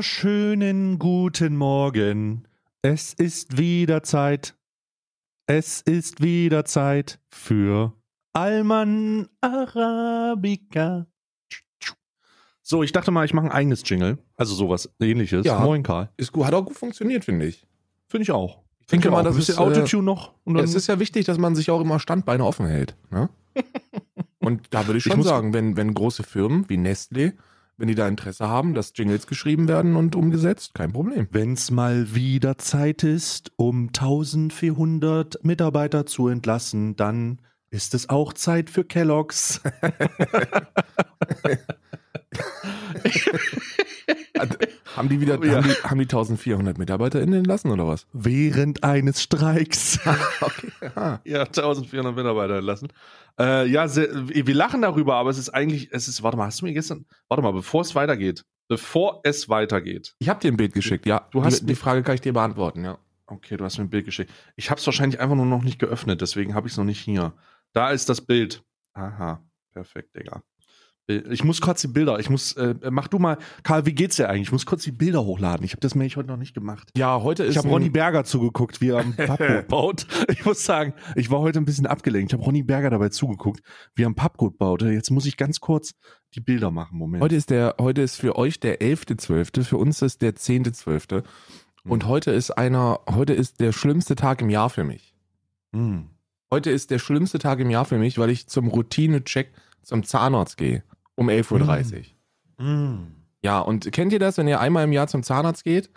Wunderschönen guten Morgen. Es ist wieder Zeit. Es ist wieder Zeit für Alman Arabica. So, ich dachte mal, ich mache ein eigenes Jingle. Also sowas ähnliches. Ja. Moin, Karl. Ist gut, hat auch gut funktioniert, finde ich. Finde ich auch. Ich denke mal, das ist äh, Autotune noch. Dann, es ist ja wichtig, dass man sich auch immer Standbeine offen hält. Ne? Und da würde ich Ich schon muss- sagen, wenn, wenn große Firmen wie Nestlé, wenn die da Interesse haben, dass Jingles geschrieben werden und umgesetzt, kein Problem. Wenn's mal wieder Zeit ist, um 1400 Mitarbeiter zu entlassen, dann ist es auch Zeit für Kellogg's. Haben die wieder Ja. haben, die, haben die 1400 MitarbeiterInnen entlassen oder was? Während eines Streiks. Okay. Ja. ja, 1400 Mitarbeiter entlassen. Äh, ja, sehr, wir lachen darüber, aber es ist eigentlich, es ist, warte mal, hast du mir gestern, warte mal, bevor es weitergeht, bevor es weitergeht. Ich habe dir ein Bild geschickt, ja. Du hast die, die Frage kann ich dir beantworten, ja. Okay, du hast mir ein Bild geschickt. Ich habe es wahrscheinlich einfach nur noch nicht geöffnet, deswegen habe ich es noch nicht hier. Da ist das Bild. Aha, perfekt, Digga. Ich muss kurz die Bilder, ich muss, äh, mach du mal, Karl, wie geht's dir eigentlich? Ich muss kurz die Bilder hochladen. Ich habe das nämlich heute noch nicht gemacht. Ja, heute ist Ich habe Ronny Berger zugeguckt, wie er am Pappgut baut. Ich muss sagen, ich war heute ein bisschen abgelenkt. Ich habe Ronny Berger dabei zugeguckt, wie er am Pappgut baute. Jetzt muss ich ganz kurz die Bilder machen. Moment. Heute ist der, heute ist für euch der 11.12., für uns ist der 10.12. Und heute ist einer, heute ist der schlimmste Tag im Jahr für mich. Hm. Heute ist der schlimmste Tag im Jahr für mich, weil ich zum Routine-Check zum Zahnarzt gehe. Um 11.30 Uhr. Hm. Ja, und kennt ihr das, wenn ihr einmal im Jahr zum Zahnarzt geht?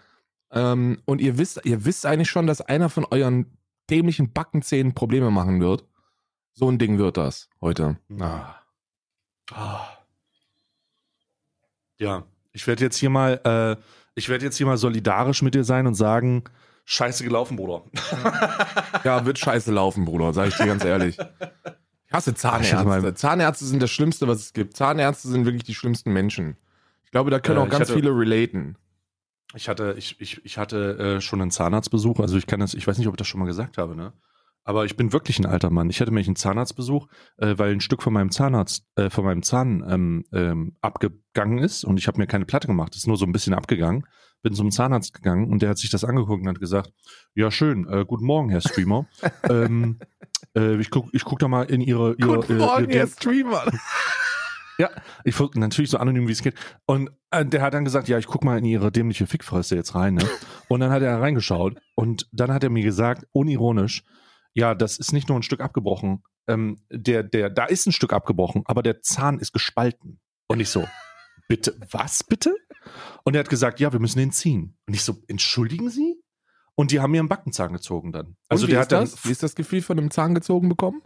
Ähm, und ihr wisst, ihr wisst eigentlich schon, dass einer von euren dämlichen Backenzähnen Probleme machen wird. So ein Ding wird das heute. Ah. Ah. Ja, ich werde jetzt hier mal, äh, ich werde jetzt hier mal solidarisch mit dir sein und sagen, scheiße gelaufen, Bruder. Ja, wird scheiße laufen, Bruder, sag ich dir ganz ehrlich. Ich hasse Zahnärzte. Zahnärzte sind das Schlimmste, was es gibt. Zahnärzte sind wirklich die schlimmsten Menschen. Ich glaube, da können Äh, auch ganz hatte- viele relaten. Ich hatte, ich, ich, ich hatte äh, schon einen Zahnarztbesuch, also ich kann das, ich weiß nicht, ob ich das schon mal gesagt habe, ne? Aber ich bin wirklich ein alter Mann. Ich hatte nämlich einen Zahnarztbesuch, äh, weil ein Stück von meinem Zahnarzt, äh, von meinem Zahn ähm, ähm, abgegangen ist und ich habe mir keine Platte gemacht. Ist nur so ein bisschen abgegangen. Bin zum Zahnarzt gegangen und der hat sich das angeguckt und hat gesagt: Ja schön, äh, guten Morgen, Herr Streamer. ähm, äh, ich guck, ich guck da mal in Ihre, ihre Guten Morgen, ihr- Herr Streamer. ja, ich natürlich so anonym wie es geht. Und äh, der hat dann gesagt, ja, ich guck mal in ihre dämliche Fickfresse jetzt rein, ne? Und dann hat er reingeschaut und dann hat er mir gesagt, unironisch, ja, das ist nicht nur ein Stück abgebrochen. Ähm, der, der, da ist ein Stück abgebrochen, aber der Zahn ist gespalten. Und ich so, bitte, was bitte? Und er hat gesagt, ja, wir müssen den ziehen. Und ich so, entschuldigen Sie? Und die haben mir einen Backenzahn gezogen dann. Also Und wie der ist hat dann das? Wie ist das Gefühl von einem Zahn gezogen bekommen?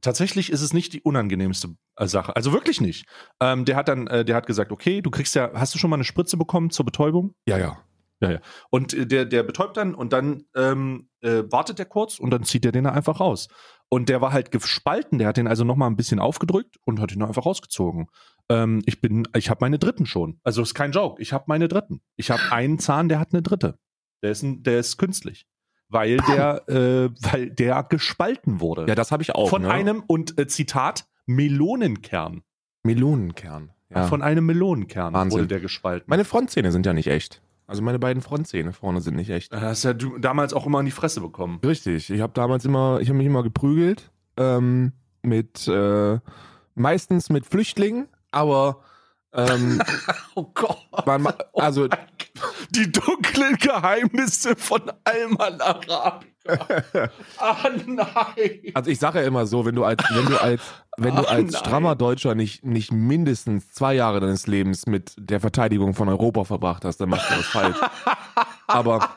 tatsächlich ist es nicht die unangenehmste äh, Sache. Also wirklich nicht. Ähm, der hat dann, äh, der hat gesagt, okay, du kriegst ja, hast du schon mal eine Spritze bekommen zur Betäubung? Ja, ja. Und äh, der, der betäubt dann und dann ähm, äh, wartet der kurz und dann zieht er den da einfach raus. Und der war halt gespalten, der hat den also nochmal ein bisschen aufgedrückt und hat ihn einfach rausgezogen. Ähm, ich bin, ich habe meine dritten schon. Also ist kein Joke. Ich habe meine dritten. Ich habe einen Zahn, der hat eine dritte. Der ist, ein, der ist künstlich. Weil der, äh, weil der gespalten wurde. Ja, das habe ich auch. Von ne? einem, und äh, Zitat, Melonenkern. Melonenkern. Ja. Von einem Melonenkern Wahnsinn. wurde der gespalten. meine Frontzähne sind ja nicht echt. Also meine beiden Frontzähne vorne sind nicht echt. Äh, hast ja du damals auch immer in die Fresse bekommen. Richtig. Ich habe damals immer, ich habe mich immer geprügelt ähm, mit äh, meistens mit Flüchtlingen, aber ähm, Oh Gott. man, ma- also Die dunklen Geheimnisse von Alman Arabica. Ah nein. Also ich sage ja immer so, wenn du als, wenn du als, wenn du Ach, als nein. strammer Deutscher nicht, nicht mindestens zwei Jahre deines Lebens mit der Verteidigung von Europa verbracht hast, dann machst du was falsch. Aber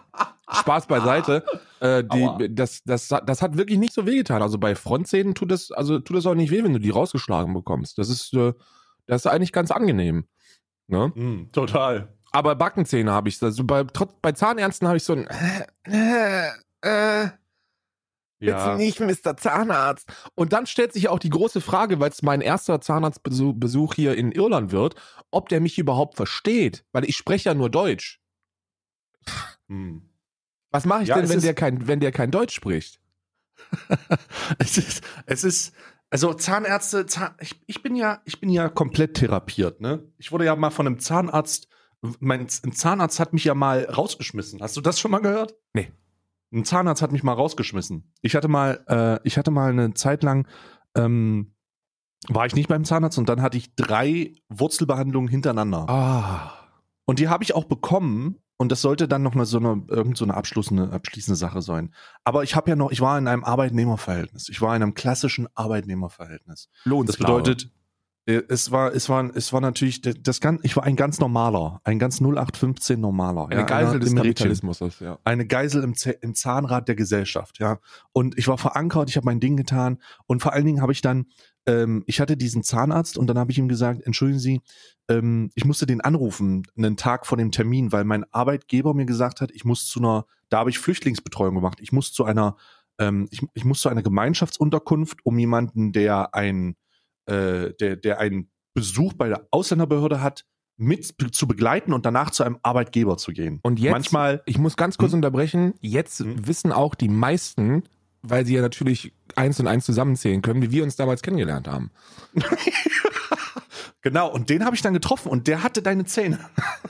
Spaß beiseite, äh, die, das, das, das hat wirklich nicht so wehgetan. Also bei Frontzähnen tut das, also tut das auch nicht weh, wenn du die rausgeschlagen bekommst. Das ist, äh, das ist eigentlich ganz angenehm. Ne? Hm, total. Aber Backenzähne habe ich, also bei, bei Zahnärzten habe ich so ein, äh, äh, Bitte Ja. nicht, Mr. Zahnarzt. Und dann stellt sich auch die große Frage, weil es mein erster Zahnarztbesuch Besuch hier in Irland wird, ob der mich überhaupt versteht. Weil ich spreche ja nur Deutsch. Hm. Was mache ich Ja, denn, wenn der, kein, wenn der kein Deutsch spricht? es ist, es ist, also Zahnärzte, Zahn, ich, ich bin ja, ich bin ja komplett therapiert, ne? Ich wurde ja mal von einem Zahnarzt mein ein Zahnarzt hat mich ja mal rausgeschmissen. Hast du das schon mal gehört? Nee. Ein Zahnarzt hat mich mal rausgeschmissen. Ich hatte mal, äh, ich hatte mal eine Zeit lang, ähm, war ich nicht beim Zahnarzt und dann hatte ich drei Wurzelbehandlungen hintereinander. Ah. Und die habe ich auch bekommen. Und das sollte dann noch mal so eine, irgend so eine abschließende, abschließende Sache sein. Aber ich habe ja noch, ich war in einem Arbeitnehmerverhältnis. Ich war in einem klassischen Arbeitnehmerverhältnis. Das Lohnsklave. bedeutet, äh, es war, es war, es war natürlich, das- kann, ich war ein ganz normaler, ein ganz 0815 normaler. eine ja, Geisel des Rädchen. Kapitalismus. Das, ja. Eine Geisel im, im Zahnrad der Gesellschaft, ja. Und ich war verankert, ich habe mein Ding getan und vor allen Dingen habe ich dann, ähm, ich hatte diesen Zahnarzt und dann habe ich ihm gesagt, entschuldigen Sie, ähm, ich musste den anrufen, einen Tag vor dem Termin, weil mein Arbeitgeber mir gesagt hat, ich muss zu einer, da habe ich Flüchtlingsbetreuung gemacht, ich muss zu einer, ähm, ich, ich muss zu einer Gemeinschaftsunterkunft, um jemanden, der ein, äh, der, der einen Besuch bei der Ausländerbehörde hat, mit zu begleiten und danach zu einem Arbeitgeber zu gehen. Und jetzt, manchmal ich muss ganz kurz Hm? unterbrechen, jetzt Hm? wissen auch die meisten, weil sie ja natürlich eins und eins zusammenzählen können, wie wir uns damals kennengelernt haben. Genau, und den habe ich dann getroffen und der hatte deine Zähne.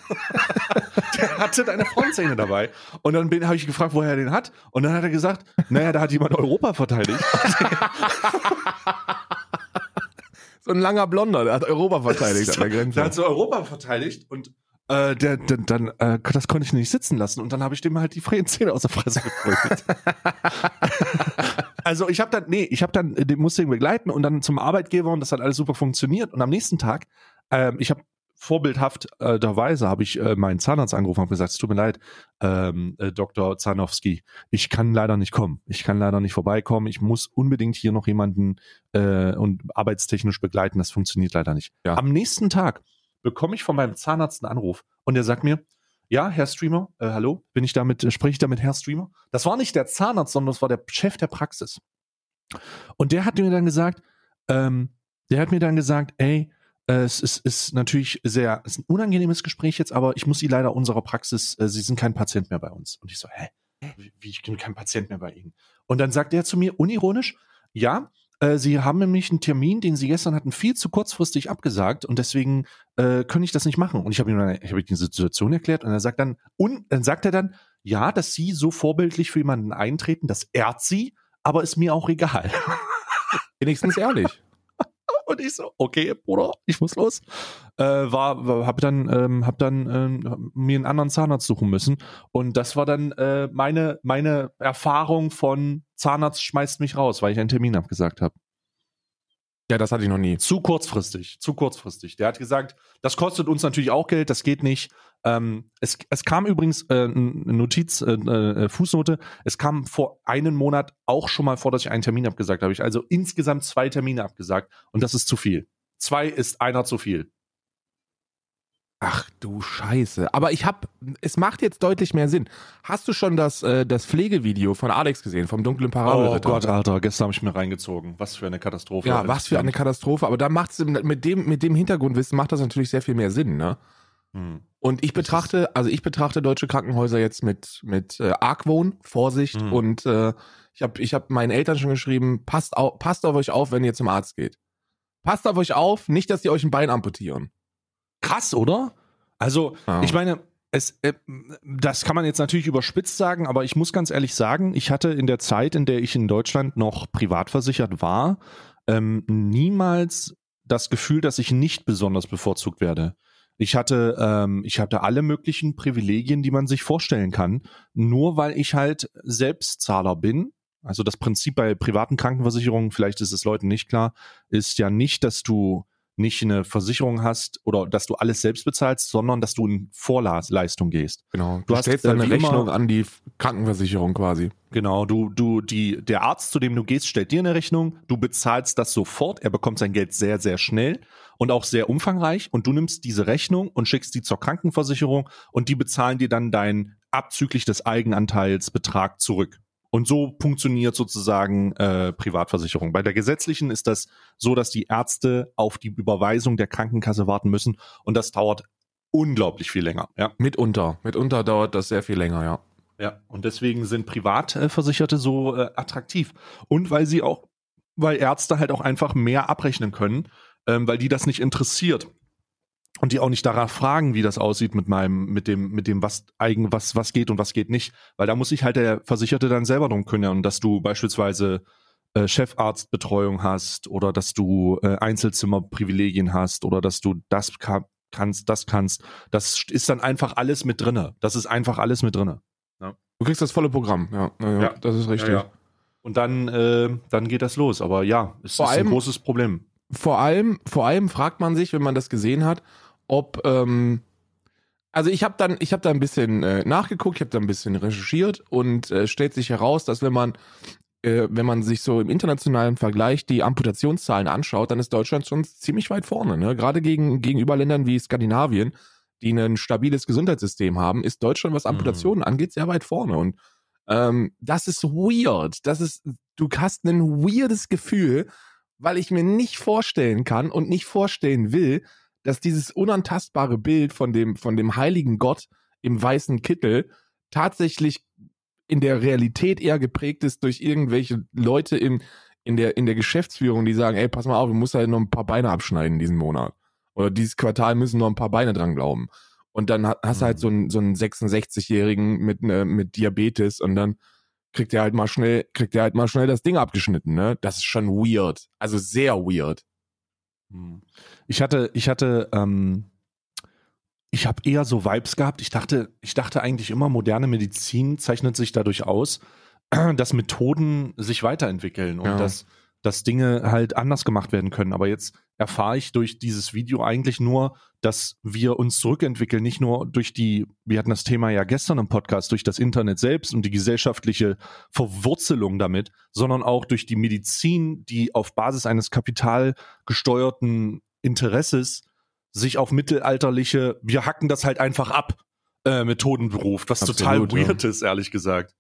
der hatte deine Frauenzähne dabei. Und dann habe ich gefragt, woher er den hat. Und dann hat er gesagt, naja, da hat jemand Europa verteidigt. Ein langer Blonder, der hat Europa verteidigt an der Grenze. Der hat so Europa verteidigt und äh, der, der, dann, äh, das konnte ich nicht sitzen lassen. Und dann habe ich dem halt die freien Zähne aus der Fresse geprügelt. also ich habe dann, nee, ich habe dann, den musste ihn begleiten und dann zum Arbeitgeber und das hat alles super funktioniert. Und am nächsten Tag, ähm, ich habe vorbildhaft äh, habe ich äh, meinen Zahnarzt angerufen und gesagt, es tut mir leid, ähm, äh, Dr. Zanowski, ich kann leider nicht kommen. Ich kann leider nicht vorbeikommen. Ich muss unbedingt hier noch jemanden äh, und arbeitstechnisch begleiten. Das funktioniert leider nicht. Ja. Am nächsten Tag bekomme ich von meinem Zahnarzt einen Anruf und der sagt mir, ja, Herr Streamer, äh, hallo, bin ich damit, äh, spreche ich damit Herr Streamer? Das war nicht der Zahnarzt, sondern das war der Chef der Praxis. Und der hat mir dann gesagt, ähm, der hat mir dann gesagt, ey, es ist, ist natürlich sehr, es ist ein unangenehmes Gespräch jetzt, aber ich muss Sie leider unserer Praxis, äh, Sie sind kein Patient mehr bei uns. Und ich so, hä? Wie, ich bin kein Patient mehr bei Ihnen? Und dann sagt er zu mir unironisch, ja, äh, Sie haben nämlich einen Termin, den Sie gestern hatten, viel zu kurzfristig abgesagt und deswegen äh, kann ich das nicht machen. Und ich habe ihm dann, ich habe ihm die Situation erklärt und er sagt dann, und dann sagt er dann, ja, dass Sie so vorbildlich für jemanden eintreten, das ehrt Sie, aber ist mir auch egal. Wenigstens ehrlich. Und ich so, okay, Bruder, ich muss los. Äh, war, war hab dann, ähm, hab dann ähm, mir einen anderen Zahnarzt suchen müssen. Und das war dann äh, meine, meine Erfahrung von Zahnarzt schmeißt mich raus, weil ich einen Termin abgesagt habe. Ja, das hatte ich noch nie. Zu kurzfristig, zu kurzfristig. Der hat gesagt, das kostet uns natürlich auch Geld, das geht nicht. Ähm, es, es kam übrigens äh, Notiz, äh, äh, Fußnote, es kam vor einem Monat auch schon mal vor, dass ich einen Termin abgesagt habe. Ich also insgesamt zwei Termine abgesagt und das ist zu viel. Zwei ist einer zu viel. Ach du Scheiße. Aber ich hab, es macht jetzt deutlich mehr Sinn. Hast du schon das, äh, das Pflegevideo von Alex gesehen, vom dunklen Oh Parabelritter? Gott, Alter, gestern habe ich mir reingezogen. Was für eine Katastrophe. Ja, was für eine Katastrophe. Aber da macht's mit dem, mit dem Hintergrundwissen macht das natürlich sehr viel mehr Sinn, ne? Hm. Und ich betrachte, also ich betrachte deutsche Krankenhäuser jetzt mit, mit äh, Argwohn, Vorsicht Mhm. und äh, ich habe ich hab meinen Eltern schon geschrieben, passt, au, passt auf euch auf, wenn ihr zum Arzt geht. Passt auf euch auf, nicht, dass die euch ein Bein amputieren. Krass, oder? Also, Ja. ich meine, es, äh, das kann man jetzt natürlich überspitzt sagen, aber ich muss ganz ehrlich sagen, ich hatte in der Zeit, in der ich in Deutschland noch privat versichert war, ähm, niemals das Gefühl, dass ich nicht besonders bevorzugt werde. Ich hatte, ähm, ich hatte alle möglichen Privilegien, die man sich vorstellen kann, nur weil ich halt Selbstzahler bin. Also das Prinzip bei privaten Krankenversicherungen, vielleicht ist es Leuten nicht klar, ist ja nicht, dass du nicht eine Versicherung hast oder dass du alles selbst bezahlst, sondern dass du in Vorleistung gehst. Genau. Du, Du hast, stellst äh, deine wie immer- Rechnung an die Krankenversicherung quasi. Genau, du, du, die, der Arzt, zu dem du gehst, stellt dir eine Rechnung, du bezahlst das sofort, er bekommt sein Geld sehr, sehr schnell und auch sehr umfangreich und du nimmst diese Rechnung und schickst die zur Krankenversicherung und die bezahlen dir dann deinen abzüglich des Eigenanteils Betrag zurück. Und so funktioniert sozusagen äh, Privatversicherung. Bei der gesetzlichen ist das so, dass die Ärzte auf die Überweisung der Krankenkasse warten müssen und das dauert unglaublich viel länger. Ja. Mitunter. Mitunter dauert das sehr viel länger, ja. Ja, und deswegen sind Privatversicherte so äh, attraktiv. Und weil sie auch, weil Ärzte halt auch einfach mehr abrechnen können, ähm, weil die das nicht interessiert. Und die auch nicht danach fragen, wie das aussieht mit meinem, mit dem, mit dem, was eigen, was, was geht und was geht nicht. Weil da muss sich halt der Versicherte dann selber drum kümmern, dass du beispielsweise äh, Chefarztbetreuung hast oder dass du äh, Einzelzimmerprivilegien hast oder dass du das ka kannst, das kannst. Das ist dann einfach alles mit drinne. Das ist einfach alles mit drinne. Ja. Du kriegst das volle Programm, ja. ja, ja. Das ist richtig. Ja, und dann, äh, dann geht das los. Aber ja, es vor ist allem, ein großes Problem. Vor allem, vor allem fragt man sich, wenn man das gesehen hat, ob ähm, also ich habe dann, ich habe da ein bisschen äh, nachgeguckt, ich habe da ein bisschen recherchiert und äh, stellt sich heraus, dass wenn man äh, wenn man sich so im internationalen Vergleich die Amputationszahlen anschaut, dann ist Deutschland schon ziemlich weit vorne. Ne? Gerade gegen, gegenüber Ländern wie Skandinavien, die ein stabiles Gesundheitssystem haben, ist Deutschland, was mhm. Amputationen mhm. angeht, sehr weit vorne. Und ähm, das ist weird. Das ist, du hast ein weirdes Gefühl, weil ich mir nicht vorstellen kann und nicht vorstellen will, dass dieses unantastbare Bild von dem, von dem heiligen Gott im weißen Kittel tatsächlich in der Realität eher geprägt ist durch irgendwelche Leute in, in, der, in der Geschäftsführung, die sagen, ey, pass mal auf, du musst halt noch ein paar Beine abschneiden diesen Monat. Oder dieses Quartal müssen noch ein paar Beine dran glauben. Und dann hast du halt so einen, so einen 66-Jährigen mit, ne, mit Diabetes und dann kriegt er halt mal schnell, kriegt er halt mal schnell das Ding abgeschnitten, ne? Das ist schon weird. Also sehr weird. Hm. Ich hatte, ich hatte, ähm, ich habe eher so Vibes gehabt. Ich dachte, ich dachte eigentlich immer, moderne Medizin zeichnet sich dadurch aus, dass Methoden sich weiterentwickeln und ja. dass, dass Dinge halt anders gemacht werden können. Aber jetzt erfahre ich durch dieses Video eigentlich nur, dass wir uns zurückentwickeln, nicht nur durch die, wir hatten das Thema ja gestern im Podcast, durch das Internet selbst und die gesellschaftliche Verwurzelung damit, sondern auch durch die Medizin, die auf Basis eines kapitalgesteuerten Interesses sich auf mittelalterliche, wir hacken das halt einfach ab, äh, Methoden beruft, was Absolut, total weird ja. ist, ehrlich gesagt.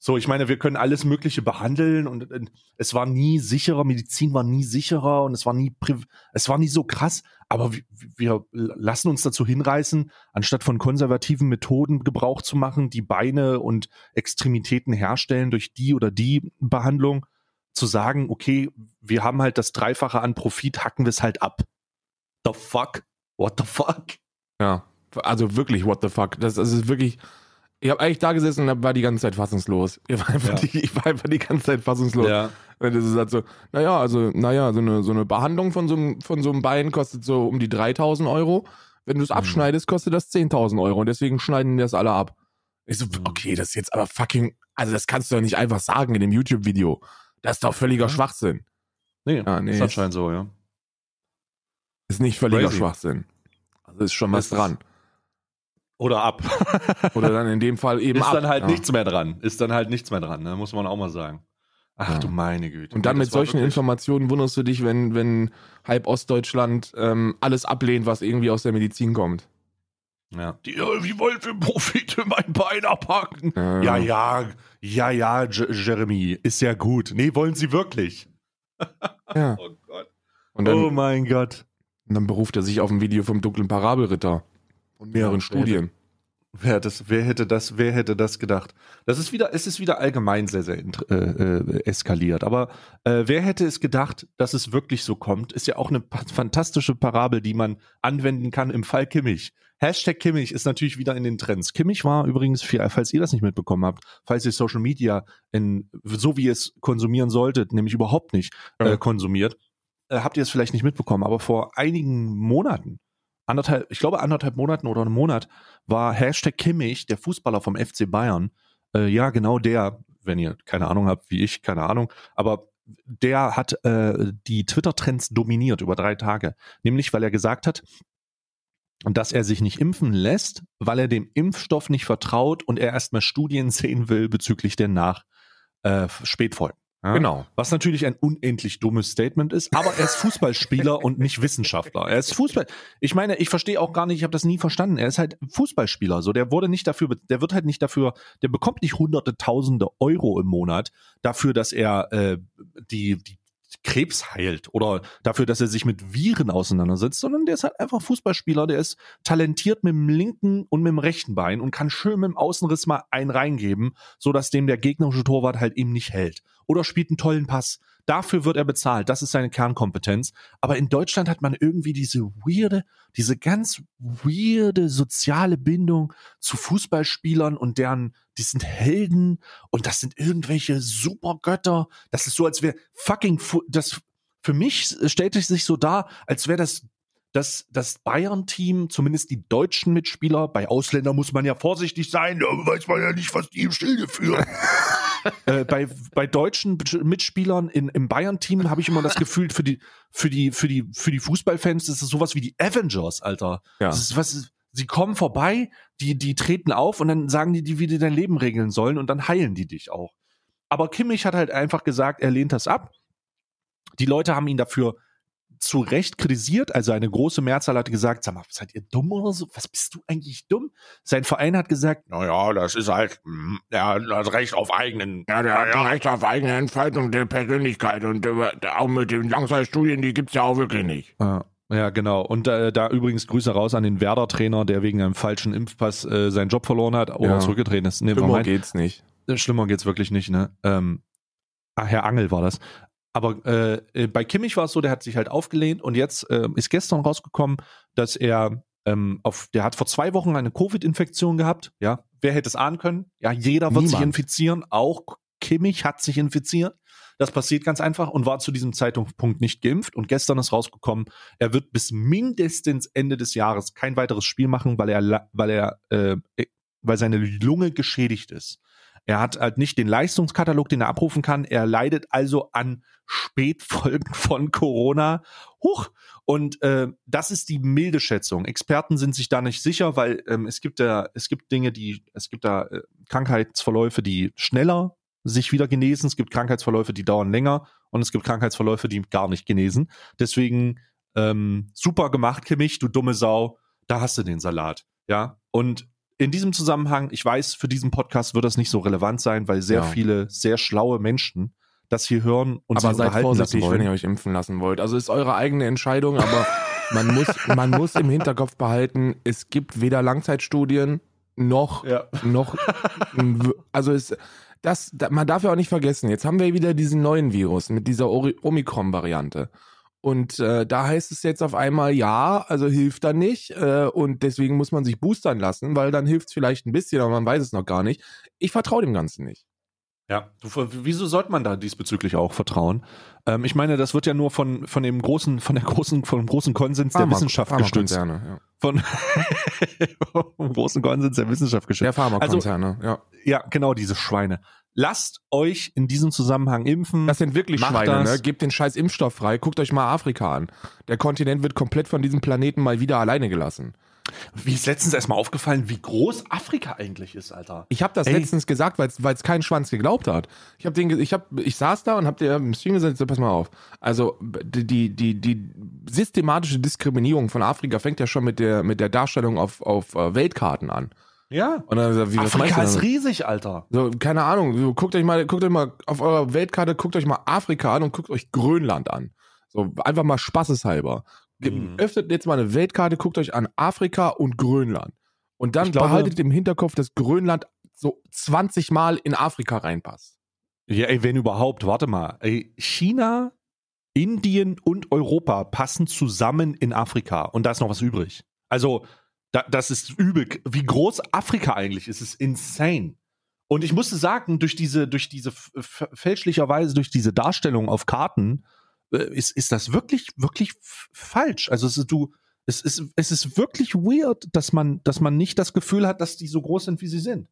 So, ich meine, wir können alles Mögliche behandeln und, und, es war nie sicherer, Medizin war nie sicherer und es war nie, es war nie so krass, aber wir, lassen uns dazu hinreißen, anstatt von konservativen Methoden Gebrauch zu machen, die Beine und Extremitäten herstellen durch die oder die Behandlung, zu sagen, okay, wir haben halt das Dreifache an Profit, hacken wir es halt ab the fuck? What the fuck? Ja, also wirklich, what the fuck? Das, das ist wirklich. Ich habe eigentlich da gesessen und war die ganze Zeit fassungslos. Ich war einfach, ja. die, ich war einfach die ganze Zeit fassungslos. Ja. Und das ist halt so, naja, also, naja, so eine, so eine Behandlung von so, einem, von so einem Bein kostet so um die 3000 Euro. Wenn du es mhm. abschneidest, kostet das 10.000 Euro. Und deswegen schneiden die das alle ab. Ich so, mhm. okay, das ist jetzt aber fucking, also das kannst du doch nicht einfach sagen in dem YouTube-Video. Das ist doch völliger ja. Schwachsinn. Nee, ja, nee, ist anscheinend so, ja. Ist nicht völliger Crazy. Schwachsinn. Also ist schon was dran. Oder ab. Oder dann in dem Fall eben ist ab. Ist dann halt ja. nichts mehr dran. Ist dann halt nichts mehr dran, ne? muss man auch mal sagen. Ach ja. du meine Güte. Und dann mit solchen Informationen wunderst du dich, wenn, wenn halb Ostdeutschland ähm, alles ablehnt, was irgendwie aus der Medizin kommt. Ja. Die, wie wollen wir Profit in mein Bein abhaken? Ja, ja, ja, ja, ja Jeremy, ist ja gut. Nee, wollen sie wirklich? Ja. oh Gott. Dann, oh mein Gott. Und dann beruft er sich auf ein Video vom dunklen Parabelritter und mehreren ja, Studien. Wer, das, wer hätte das, wer hätte das gedacht? Das ist wieder, es ist wieder allgemein sehr, sehr äh, äh, eskaliert. Aber äh, wer hätte es gedacht, dass es wirklich so kommt? Ist ja auch eine fantastische Parabel, die man anwenden kann im Fall Kimmich. Hashtag Kimmich ist natürlich wieder in den Trends. Kimmich war übrigens, falls ihr das nicht mitbekommen habt, falls ihr Social Media in, so wie ihr es konsumieren solltet, nämlich überhaupt nicht äh, konsumiert, äh, habt ihr es vielleicht nicht mitbekommen, aber vor einigen Monaten, anderthalb, ich glaube anderthalb Monaten oder einen Monat, war Hashtag Kimmich, der Fußballer vom FC Bayern, äh, ja genau der, wenn ihr keine Ahnung habt, wie ich, keine Ahnung, aber der hat äh, die Twitter-Trends dominiert über drei Tage. Nämlich, weil er gesagt hat, dass er sich nicht impfen lässt, weil er dem Impfstoff nicht vertraut und er erstmal Studien sehen will bezüglich der Nach äh. Ja? Genau. Was natürlich ein unendlich dummes Statement ist, aber er ist Fußballspieler und nicht Wissenschaftler. Er ist Fußball. Ich meine, ich verstehe auch gar nicht, ich habe das nie verstanden. Er ist halt Fußballspieler. So, der wurde nicht dafür, der wird halt nicht dafür, der bekommt nicht hunderte, tausende Euro im Monat dafür, dass er äh, die, die Krebs heilt oder dafür, dass er sich mit Viren auseinandersetzt, sondern der ist halt einfach Fußballspieler, der ist talentiert mit dem linken und mit dem rechten Bein und kann schön mit dem Außenriss mal einen reingeben, so dass dem der gegnerische Torwart halt eben nicht hält. Oder spielt einen tollen Pass. Dafür wird er bezahlt. Das ist seine Kernkompetenz. Aber in Deutschland hat man irgendwie diese weirde, diese ganz weirde soziale Bindung zu Fußballspielern und deren, die sind Helden und das sind irgendwelche Supergötter. Das ist so, als wäre fucking, Fu das, für mich stellt es sich so dar, als wäre das dass das Bayern-Team, zumindest die deutschen Mitspieler, bei Ausländern muss man ja vorsichtig sein, da weiß man ja nicht, was die im Schilde führen. äh, bei, bei deutschen Mitspielern in, im Bayern-Team habe ich immer das Gefühl, für die, für die, für die, für die Fußballfans ist es sowas wie die Avengers, Alter. Ja. Das ist was, sie kommen vorbei, die, die treten auf und dann sagen die, die, wie die dein Leben regeln sollen und dann heilen die dich auch. Aber Kimmich hat halt einfach gesagt, er lehnt das ab. Die Leute haben ihn dafür zu Recht kritisiert. Also eine große Mehrzahl hat gesagt, sag mal, seid ihr dumm oder so? Was bist du eigentlich dumm? Sein Verein hat gesagt, naja, das ist halt, hm, ja, das Recht auf eigenen. Ja, der hat ja. Recht auf eigene Entfaltung der Persönlichkeit und äh, auch mit den Langzeitstudien, die gibt's ja auch wirklich nicht. Ja. Ja, genau. Und äh, da übrigens Grüße raus an den Werder-Trainer, der wegen einem falschen Impfpass äh, seinen Job verloren hat oder ja. zurückgetreten ist. Nee, Schlimmer geht's nicht. Äh, schlimmer geht's wirklich nicht, ne? Ähm, ach, Herr Angel war das. Aber äh, bei Kimmich war es so, der hat sich halt aufgelehnt und jetzt äh, ist gestern rausgekommen, dass er ähm, auf, der hat vor zwei Wochen eine Covid-Infektion gehabt. Ja, wer hätte es ahnen können? Ja, jeder wird Niemand. sich infizieren. Auch Kimmich hat sich infiziert. Das passiert ganz einfach und war zu diesem Zeitpunkt nicht geimpft. Und gestern ist rausgekommen, er wird bis mindestens Ende des Jahres kein weiteres Spiel machen, weil er, weil er, äh, weil seine Lunge geschädigt ist. Er hat halt nicht den Leistungskatalog, den er abrufen kann. Er leidet also an Spätfolgen von Corona. Huch! Und äh, das ist die milde Schätzung. Experten sind sich da nicht sicher, weil ähm, es gibt da, es gibt Dinge, die, es gibt da äh, Krankheitsverläufe, die schneller sich wieder genesen. Es gibt Krankheitsverläufe, die dauern länger und es gibt Krankheitsverläufe, die gar nicht genesen. Deswegen ähm, super gemacht, Kimmich, du dumme Sau. Da hast du den Salat. Ja. Und in diesem Zusammenhang, ich weiß, für diesen Podcast wird das nicht so relevant sein, weil sehr ja. viele sehr schlaue Menschen das hier hören und aber sich seid vorsichtig, wenn ihr euch impfen lassen wollt. Also ist eure eigene Entscheidung, aber man muss, man muss im Hinterkopf behalten, es gibt weder Langzeitstudien noch, ja. noch, also es, das, man darf ja auch nicht vergessen, jetzt haben wir wieder diesen neuen Virus mit dieser Omikron-Variante. Und äh, da heißt es jetzt auf einmal, ja, also hilft dann nicht. Äh, und deswegen muss man sich boostern lassen, weil dann hilft es vielleicht ein bisschen, aber man weiß es noch gar nicht. Ich vertraue dem Ganzen nicht. Ja, wieso sollte man da diesbezüglich auch vertrauen? Ähm, ich meine, das wird ja nur von, von dem großen, von der großen, vom großen Konsens Pharma, der Wissenschaft gestützt. Ja. Von vom großen Konsens der Wissenschaft gestützt. Der Pharmakonzerne, also, ja. Ja, genau, diese Schweine. Lasst euch in diesem Zusammenhang impfen. Das sind wirklich Macht Schweine, das. ne? Gebt den scheiß Impfstoff frei. Guckt euch mal Afrika an. Der Kontinent wird komplett von diesem Planeten mal wieder alleine gelassen. Wie ist letztens erstmal aufgefallen, wie groß Afrika eigentlich ist, Alter. Ich habe das Ey. letztens gesagt, weil es kein Schwanz geglaubt hat. Ich habe den, ich habe, ich saß da und habe dir im Stream gesagt, so, pass mal auf. Also die die die systematische Diskriminierung von Afrika fängt ja schon mit der mit der Darstellung auf auf äh, Weltkarten an. Ja. Und dann gesagt, wie, Afrika ist riesig, Alter. So, keine Ahnung. So, guckt euch mal, guckt euch mal auf eurer Weltkarte, guckt euch mal Afrika an und guckt euch Grönland an. So, einfach mal spaßeshalber. Mhm. Öffnet jetzt mal eine Weltkarte, guckt euch an Afrika und Grönland. Und dann glaube, behaltet im Hinterkopf, dass Grönland so 20 Mal in Afrika reinpasst. Ja, ey, wenn überhaupt, warte mal. Ey, China, Indien und Europa passen zusammen in Afrika und da ist noch was übrig. Also, da, das ist übel. Wie groß Afrika eigentlich ist, ist insane. Und ich musste sagen, durch diese, durch diese fälschlicherweise, durch diese Darstellung auf Karten, äh, ist, ist das wirklich, wirklich falsch. Also es ist, du, es ist, es ist wirklich weird, dass man, dass man nicht das Gefühl hat, dass die so groß sind, wie sie sind.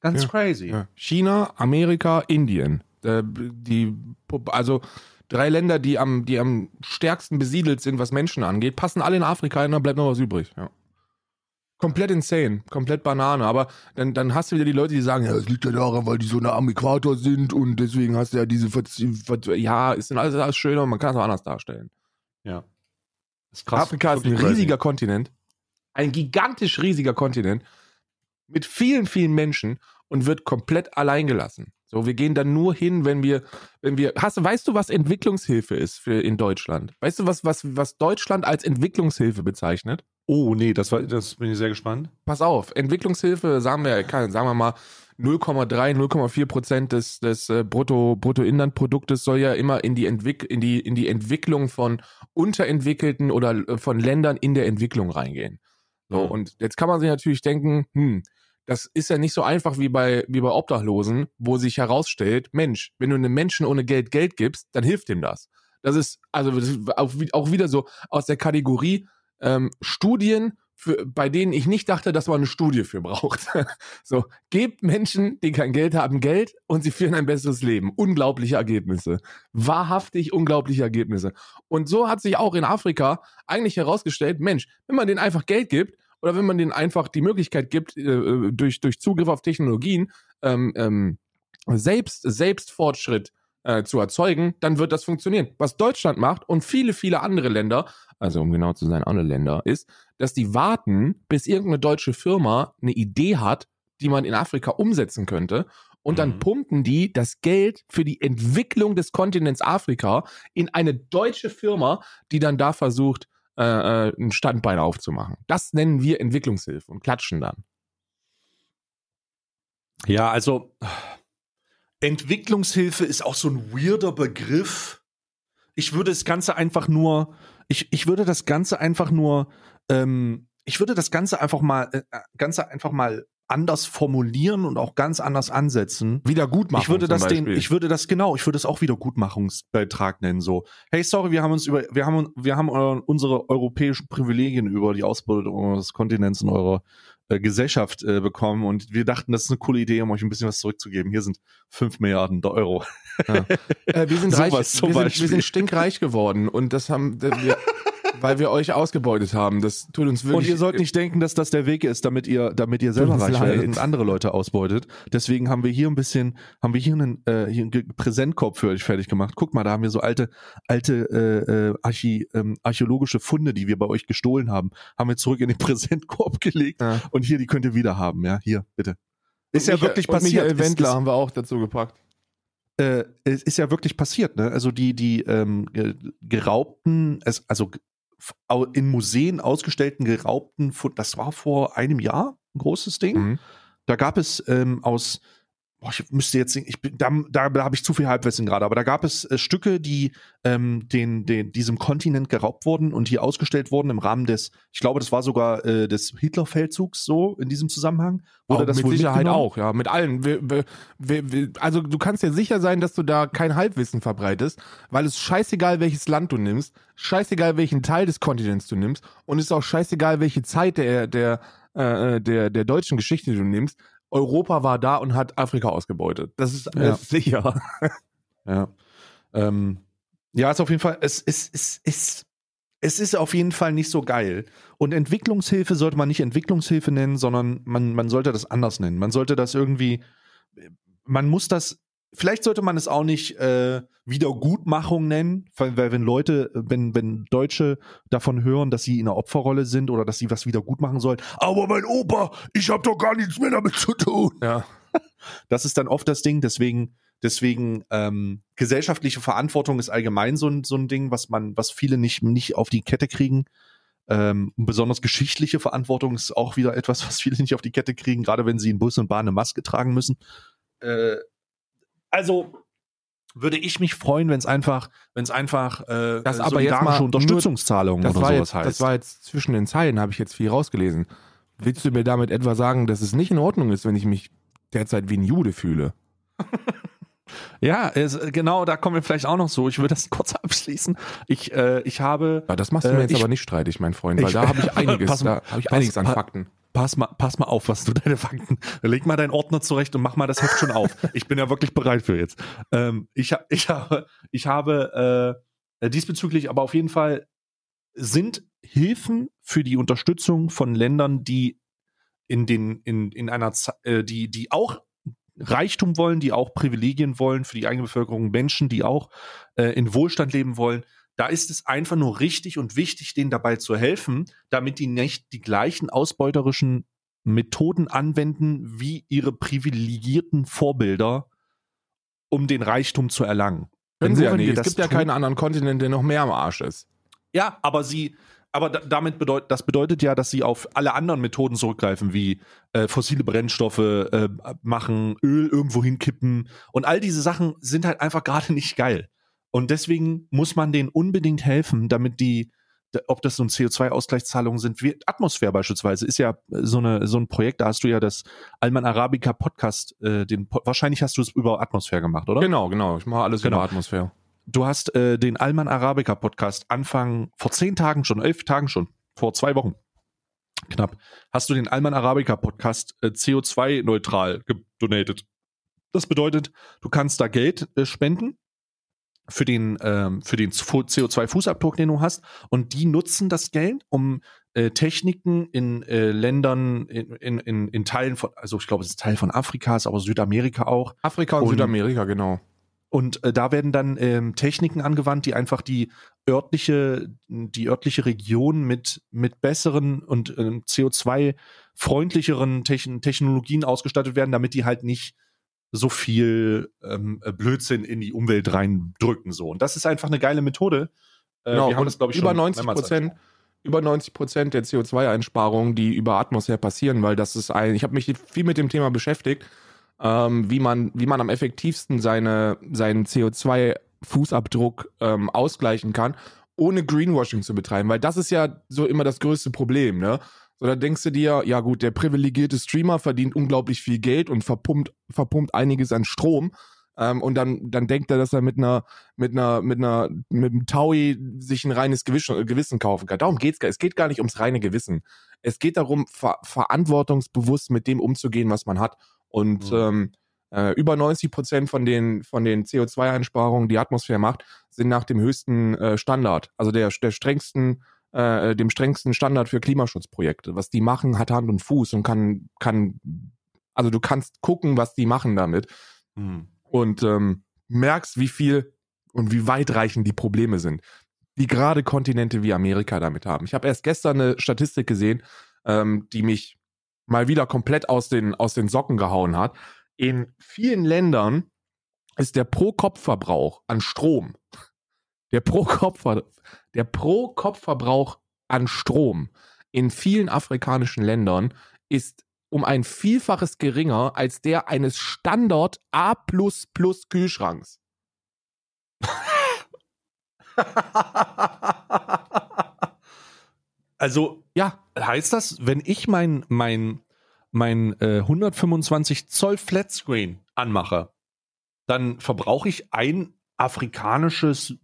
Ganz ja, crazy. Ja. China, Amerika, Indien. Äh, die, also drei Länder, die am, die am stärksten besiedelt sind, was Menschen angeht, passen alle in Afrika und dann bleibt noch was übrig. Ja. Komplett insane, komplett Banane. Aber dann, dann hast du wieder die Leute, die sagen, ja, das liegt ja daran, weil die so nah am Äquator sind und deswegen hast du ja diese, Ver Ver ja, ist dann alles, alles schön und man kann es auch anders darstellen. Ja. Ist krass. Afrika ist ein riesiger crazy. Kontinent, ein gigantisch riesiger Kontinent mit vielen, vielen Menschen und wird komplett allein gelassen. So, wir gehen dann nur hin, wenn wir, wenn wir, hast, weißt du, was Entwicklungshilfe ist für in Deutschland? Weißt du, was, was, was Deutschland als Entwicklungshilfe bezeichnet? Oh, nee, das, war, das bin ich sehr gespannt. Pass auf, Entwicklungshilfe, sagen wir, kann, sagen wir mal, 0,3, 0,4 Prozent des, des äh, Brutto, Bruttoinlandproduktes soll ja immer in die, Entwick in, die, in die Entwicklung von unterentwickelten oder äh, von Ländern in der Entwicklung reingehen. So, Mhm. und jetzt kann man sich natürlich denken, hm, das ist ja nicht so einfach wie bei, wie bei Obdachlosen, wo sich herausstellt, Mensch, wenn du einem Menschen ohne Geld Geld gibst, dann hilft ihm das. Das ist also auch wieder so aus der Kategorie ähm, Studien, für, bei denen ich nicht dachte, dass man eine Studie für braucht. so, gebt Menschen, die kein Geld haben, Geld und sie führen ein besseres Leben. Unglaubliche Ergebnisse. Wahrhaftig unglaubliche Ergebnisse. Und so hat sich auch in Afrika eigentlich herausgestellt, Mensch, wenn man denen einfach Geld gibt oder wenn man denen einfach die Möglichkeit gibt, äh, durch, durch Zugriff auf Technologien ähm, ähm, selbst, Selbstfortschritt äh, zu erzeugen, dann wird das funktionieren. Was Deutschland macht und viele, viele andere Länder, also um genau zu sein, alle Länder, ist, dass die warten, bis irgendeine deutsche Firma eine Idee hat, die man in Afrika umsetzen könnte. Und dann Mhm. pumpen die das Geld für die Entwicklung des Kontinents Afrika in eine deutsche Firma, die dann da versucht, äh, äh, ein Standbein aufzumachen. Das nennen wir Entwicklungshilfe und klatschen dann. Ja, also Entwicklungshilfe ist auch so ein weirder Begriff. Ich würde das Ganze einfach nur, ich, ich würde das Ganze einfach nur, ähm, ich würde das Ganze einfach mal, äh, Ganze einfach mal anders formulieren und auch ganz anders ansetzen. Wiedergutmachung Ich würde das den, ich würde das genau, ich würde es auch Wiedergutmachungsbeitrag nennen. So, hey, sorry, wir haben uns über, wir haben, wir haben äh, unsere europäischen Privilegien über die Ausbeutung unseres Kontinents in eurer äh, Gesellschaft äh, bekommen und wir dachten, das ist eine coole Idee, um euch ein bisschen was zurückzugeben. Hier sind fünf Milliarden Euro. Äh, wir sind reich, wir sind, wir sind stinkreich geworden und das haben wir, weil wir euch ausgebeutet haben. Das tut uns wirklich. Und ihr sollt nicht denken, dass das der Weg ist, damit ihr, damit ihr selber reich werdet und andere Leute ausbeutet. Deswegen haben wir hier ein bisschen, haben wir hier einen, äh, hier einen Präsentkorb für euch fertig gemacht. Guck mal, da haben wir so alte, alte äh, äh, Archi, ähm, archäologische Funde, die wir bei euch gestohlen haben, haben wir zurück in den Präsentkorb gelegt. Ja. Und hier, die könnt ihr wieder haben. Ja, hier, bitte. Ist ja Michael- wirklich passiert. Michael Wendler ist- haben wir auch dazu gepackt. äh, es ist ja wirklich passiert, ne? Also die, die ähm, ge- geraubten, es, also in Museen ausgestellten geraubten, das war vor einem Jahr ein großes Ding. Mhm. Da gab es ähm, aus, boah, ich müsste jetzt, ich bin, da, da, da habe ich zu viel Halbwissen gerade, aber da gab es äh, Stücke, die ähm, den, den, diesem Kontinent geraubt wurden und hier ausgestellt wurden im Rahmen des, ich glaube, das war sogar äh, des Hitlerfeldzugs so in diesem Zusammenhang. Wurde Auch das mit wohl Sicherheit auch, ja, mit allen. Wir, wir, wir, also du kannst dir sicher sein, dass du da kein Halbwissen verbreitest, weil es scheißegal, welches Land du nimmst, scheißegal, welchen Teil des Kontinents du nimmst und es ist auch scheißegal, welche Zeit der, der, äh, der, der deutschen Geschichte du nimmst. Europa war da und hat Afrika ausgebeutet. Das ist Ja. sicher. Ja. Ähm, ja, ist auf jeden Fall, es, es, es, es, es ist auf jeden Fall nicht so geil. Und Entwicklungshilfe sollte man nicht Entwicklungshilfe nennen, sondern man, man sollte das anders nennen. Man sollte das irgendwie, man muss das, vielleicht sollte man es auch nicht äh, Wiedergutmachung nennen, weil, weil wenn Leute, wenn, wenn Deutsche davon hören, dass sie in einer Opferrolle sind oder dass sie was wieder gut machen sollen, aber mein Opa, ich habe doch gar nichts mehr damit zu tun. Ja. Das ist dann oft das Ding, deswegen, deswegen ähm, gesellschaftliche Verantwortung ist allgemein so ein, so ein Ding, was man, was viele nicht, nicht auf die Kette kriegen. Ähm, besonders geschichtliche Verantwortung ist auch wieder etwas, was viele nicht auf die Kette kriegen, gerade wenn sie in Bus und Bahn eine Maske tragen müssen. Äh, also würde ich mich freuen, wenn es einfach, wenn es einfach äh, Das aber jetzt mal Unterstützungszahlungen Das oder sowas jetzt, heißt. das war jetzt zwischen den Zeilen, habe ich jetzt viel rausgelesen. Willst du mir damit etwa sagen, dass es nicht in Ordnung ist, wenn ich mich derzeit wie ein Jude fühle? ja, es, genau, da kommen wir vielleicht auch noch so. Ich würde das kurz abschließen. Ich, äh, ich habe Ja, das machst du Äh, mir jetzt ich- aber nicht streitig, mein Freund, weil ich- da habe ich einiges, Pass da habe ich pass- einiges an Fakten. Pass mal, pass mal auf, was du deine Fakten. Leg mal deinen Ordner zurecht und mach mal das Heft schon auf. Ich bin ja wirklich bereit für jetzt. Ähm, ich, ich habe, ich habe äh, diesbezüglich aber auf jeden Fall sind Hilfen für die Unterstützung von Ländern, die in den in in einer äh, die die auch Reichtum wollen, die auch Privilegien wollen für die eigene Bevölkerung, Menschen, die auch äh, in Wohlstand leben wollen. Da ist es einfach nur richtig und wichtig, denen dabei zu helfen, damit die nicht die gleichen ausbeuterischen Methoden anwenden wie ihre privilegierten Vorbilder um den Reichtum zu erlangen. Können sie ja nicht. Es gibt ja keinen anderen Kontinent, der noch mehr am Arsch ist. Ja, aber sie, aber da, damit bedeutet, das bedeutet ja, dass sie auf alle anderen Methoden zurückgreifen, wie äh, fossile Brennstoffe äh, machen, Öl irgendwo hinkippen und all diese Sachen sind halt einfach gerade nicht geil. Und deswegen muss man denen unbedingt helfen, damit die, ob das so ein CO2-Ausgleichszahlungen sind, wie Atmosphäre beispielsweise, ist ja äh, so, eine, so ein Projekt, da hast du ja das Alman Arabica Podcast, äh, den, wahrscheinlich hast du es über Atmosphäre gemacht, oder? Genau, genau. Ich mache alles Genau. über Atmosphäre. Du hast äh, den Alman Arabica Podcast Anfang vor zehn Tagen schon, elf Tagen schon, vor zwei Wochen knapp, hast du den Alman Arabica Podcast äh, CO2-neutral gedonatet. Das bedeutet, du kannst da Geld äh, spenden für den, ähm, für den CO2-Fußabdruck, den du hast, und die nutzen das Geld, um äh, Techniken in äh, Ländern, in, in, in, in Teilen von, also ich glaube, es ist Teil von Afrikas, aber Südamerika auch, Afrika und, Und- Südamerika, genau. und äh, da werden dann ähm, Techniken angewandt, die einfach die örtliche, die örtliche Region mit, mit besseren und ähm, CO2-freundlicheren Techn Technologien ausgestattet werden, damit die halt nicht so viel ähm, äh, Blödsinn in die Umwelt reindrücken. So. Und das ist einfach eine geile Methode. Äh, Genau, wir haben das, glaube ich, über schon 90 mehrmals Prozent, über 90 Prozent der CO2-Einsparungen, die über Atmosphäre passieren, weil das ist ein, ich habe mich viel mit dem Thema beschäftigt, ähm, wie man, wie man am effektivsten seine, seinen CO2-Fußabdruck ähm, ausgleichen kann, ohne Greenwashing zu betreiben, weil das ist ja so immer das größte Problem, ne? So, da denkst du dir, ja gut, der privilegierte Streamer verdient unglaublich viel Geld und verpumpt, verpumpt einiges an Strom. Ähm, und dann, dann denkt er, dass er mit einer, mit einer, mit einer, mit einem Taui sich ein reines Gewissen, Gewissen kaufen kann. Darum geht's gar. Es geht gar nicht ums reine Gewissen. Es geht darum, ver verantwortungsbewusst mit dem umzugehen, was man hat. Und Mhm. ähm, äh, über 90 Prozent von den, von den CO2-Einsparungen, die die Atmosphäre macht, sind nach dem höchsten äh, Standard, also der, der strengsten, äh, dem strengsten Standard für Klimaschutzprojekte. Was die machen, hat Hand und Fuß und kann, kann, also du kannst gucken, was die machen damit Hm. und ähm, merkst, wie viel und wie weitreichend die Probleme sind, die gerade Kontinente wie Amerika damit haben. Ich habe erst gestern eine Statistik gesehen, ähm, die mich mal wieder komplett aus den, aus den Socken gehauen hat. In vielen Ländern ist der Pro-Kopf-Verbrauch an Strom, der Pro-Kopf, der Pro-Kopf-Verbrauch an Strom in vielen afrikanischen Ländern ist um ein Vielfaches geringer als der eines Standard A Kühlschranks. also Ja, heißt das, wenn ich mein, mein, mein äh, 125 Zoll Flatscreen anmache, dann verbrauche ich ein afrikanisches,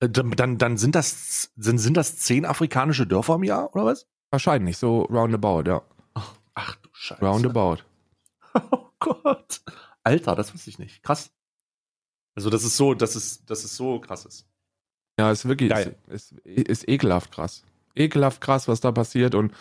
dann, dann, dann sind das, sind, sind das zehn afrikanische Dörfer im Jahr, oder was? wahrscheinlich, so roundabout, ja. Ach du Scheiße. Roundabout. Oh Gott. Alter, das wusste ich nicht. Krass. Also das ist so, das ist, das ist so krass ist. Ja, ist wirklich, ist, ist, ist ekelhaft krass. Ekelhaft krass, was da passiert und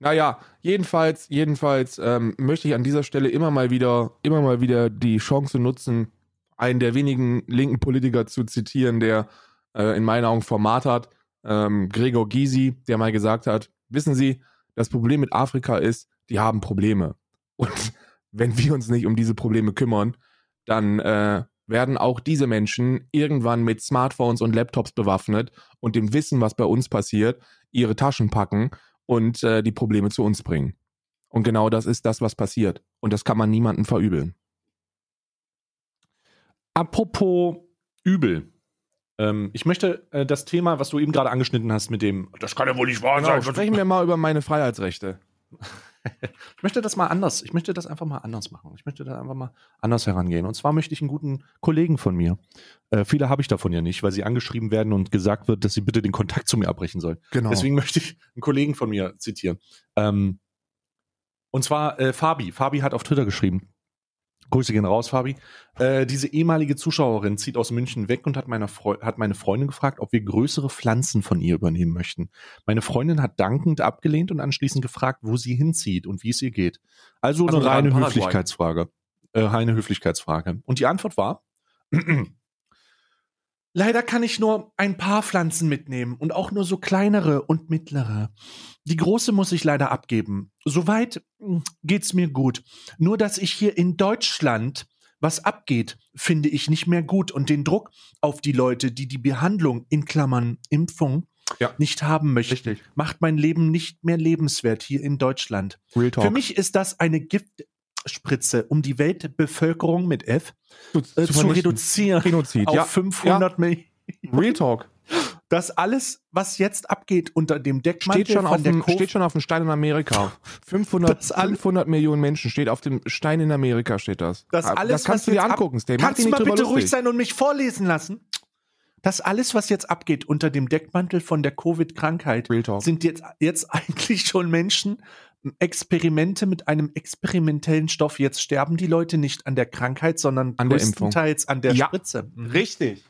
naja, jedenfalls, jedenfalls ähm, möchte ich an dieser Stelle immer mal wieder, immer mal wieder die Chance nutzen, einen der wenigen linken Politiker zu zitieren, der äh, in meinen Augen Format hat, ähm, Gregor Gysi, der mal gesagt hat, wissen Sie, das Problem mit Afrika ist, die haben Probleme. Und wenn wir uns nicht um diese Probleme kümmern, dann äh, werden auch diese Menschen irgendwann mit Smartphones und Laptops bewaffnet und dem Wissen, was bei uns passiert, ihre Taschen packen und äh, die Probleme zu uns bringen. Und genau das ist das, was passiert. Und das kann man niemandem verübeln. Apropos übel. Ähm, ich möchte äh, das Thema, was du eben gerade angeschnitten hast, mit dem, das kann ja wohl nicht wahr Genau, sein. sprechen wir mal über meine Freiheitsrechte. Ich möchte das mal anders. Ich möchte das einfach mal anders machen. Ich möchte da einfach mal anders herangehen. Und zwar möchte ich einen guten Kollegen von mir. Äh, viele habe ich davon ja nicht, weil sie angeschrieben werden und gesagt wird, dass sie bitte den Kontakt zu mir abbrechen sollen. Genau. Deswegen möchte ich einen Kollegen von mir zitieren. Ähm, und zwar äh, Fabi. Fabi hat auf Twitter geschrieben. Grüße gehen raus, Fabi. Äh, diese ehemalige Zuschauerin zieht aus München weg und hat, meiner Freu hat meine Freundin gefragt, ob wir größere Pflanzen von ihr übernehmen möchten. Meine Freundin hat dankend abgelehnt und anschließend gefragt, wo sie hinzieht und wie es ihr geht. Also, Also eine reine. Höflichkeitsfrage. Äh, reine Höflichkeitsfrage. Und die Antwort war, Leider kann ich nur ein paar Pflanzen mitnehmen und auch nur so kleinere und mittlere. Die große muss ich leider abgeben. Soweit mh, geht's mir gut. Nur dass ich hier in Deutschland was abgeht, finde ich nicht mehr gut. Und den Druck auf die Leute, die die Behandlung in Klammern Impfung Ja. nicht haben möchten, Richtig. macht mein Leben nicht mehr lebenswert hier in Deutschland. Real Talk. Für mich ist das eine Giftspritze, um die Weltbevölkerung mit F zu, äh, zu, vernichten. reduzieren Genozid. auf Ja. 500 Millionen. Real Talk. Das alles, was jetzt abgeht unter dem Deckmantel Steht schon, von auf der dem, steht schon auf dem Stein in Amerika. 500, Das alle- 500 Millionen Menschen steht auf dem Stein in Amerika, steht das. Das Ah, alles, das kannst was du dir angucken. Mach Kannst du mal bitte ruhig lustig. sein und mich vorlesen lassen? Das alles, was jetzt abgeht unter dem Deckmantel von der Covid-Krankheit, sind jetzt, jetzt eigentlich schon Menschen, Experimente mit einem experimentellen Stoff. Jetzt sterben die Leute nicht an der Krankheit, sondern An der größtenteils an der Ja. Spritze. Mhm. Richtig.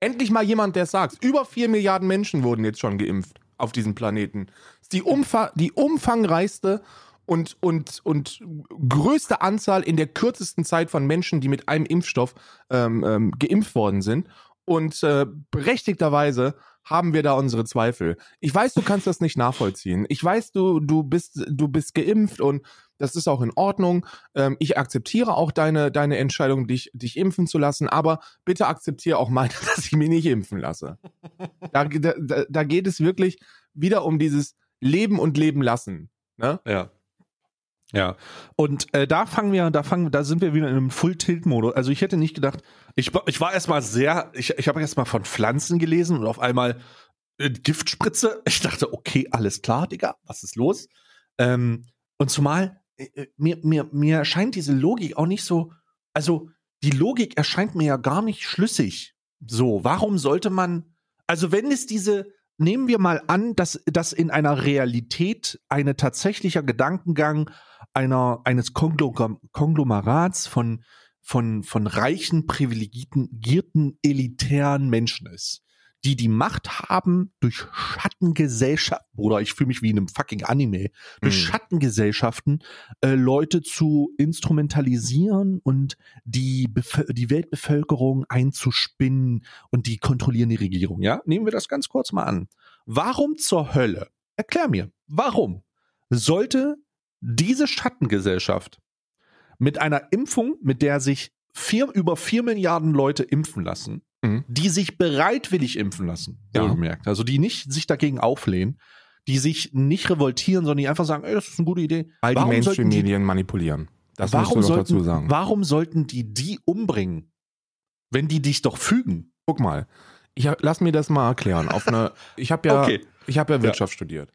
Endlich mal jemand, der es sagt. Über 4 Milliarden Menschen wurden jetzt schon geimpft auf diesem Planeten. Das ist die, Umfa die umfangreichste und, und, und größte Anzahl in der kürzesten Zeit von Menschen, die mit einem Impfstoff ähm, ähm, geimpft worden sind. Und äh, berechtigterweise haben wir da unsere Zweifel. Ich weiß, du kannst das nicht nachvollziehen. Ich weiß, du, du bist, du bist geimpft und das ist auch in Ordnung. Ähm, ich akzeptiere auch deine, deine Entscheidung, dich, dich impfen zu lassen, aber bitte akzeptiere auch meine, dass ich mich nicht impfen lasse. Da, da, da geht es wirklich wieder um dieses Leben und Leben lassen. Ne? Ja. Ja. Und äh, da fangen wir, da fangen, da sind wir wieder in einem Full-Tilt-Modus. Also ich hätte nicht gedacht, ich, ich war erstmal sehr, ich, ich habe erstmal von Pflanzen gelesen und auf einmal äh, Giftspritze. Ich dachte, okay, alles klar, Digga, was ist los? Ähm, und zumal, äh, äh, mir, mir, mir erscheint diese Logik auch nicht so, also die Logik erscheint mir ja gar nicht schlüssig. So, warum sollte man, also wenn es diese, nehmen wir mal an, dass, dass in einer Realität eine tatsächlicher Gedankengang einer, eines Konglom Konglomerats von, von, von reichen, privilegierten, elitären Menschen ist, die die Macht haben, durch Schattengesellschaft, oder ich fühle mich wie in einem fucking Anime, durch Mhm. Schattengesellschaften äh, Leute zu instrumentalisieren und die, die Weltbevölkerung einzuspinnen und die kontrollieren die Regierung. Ja, nehmen wir das ganz kurz mal an. Warum zur Hölle? Erklär mir, warum sollte diese Schattengesellschaft mit einer Impfung, mit der sich vier, über vier Milliarden Leute impfen lassen, Mhm. die sich bereitwillig impfen lassen, Ja. wohlgemerkt, also die nicht sich dagegen auflehnen, die sich nicht revoltieren, sondern die einfach sagen, ey, das ist eine gute Idee. Weil die Warum die- Mainstream-Medien manipulieren. Das warum musst du doch sollten, dazu sagen. Warum sollten die die umbringen, wenn die dich doch fügen? Guck mal, ich hab, lass mir das mal erklären. Auf eine, ich habe ja, Okay. ich habe ja Wirtschaft studiert.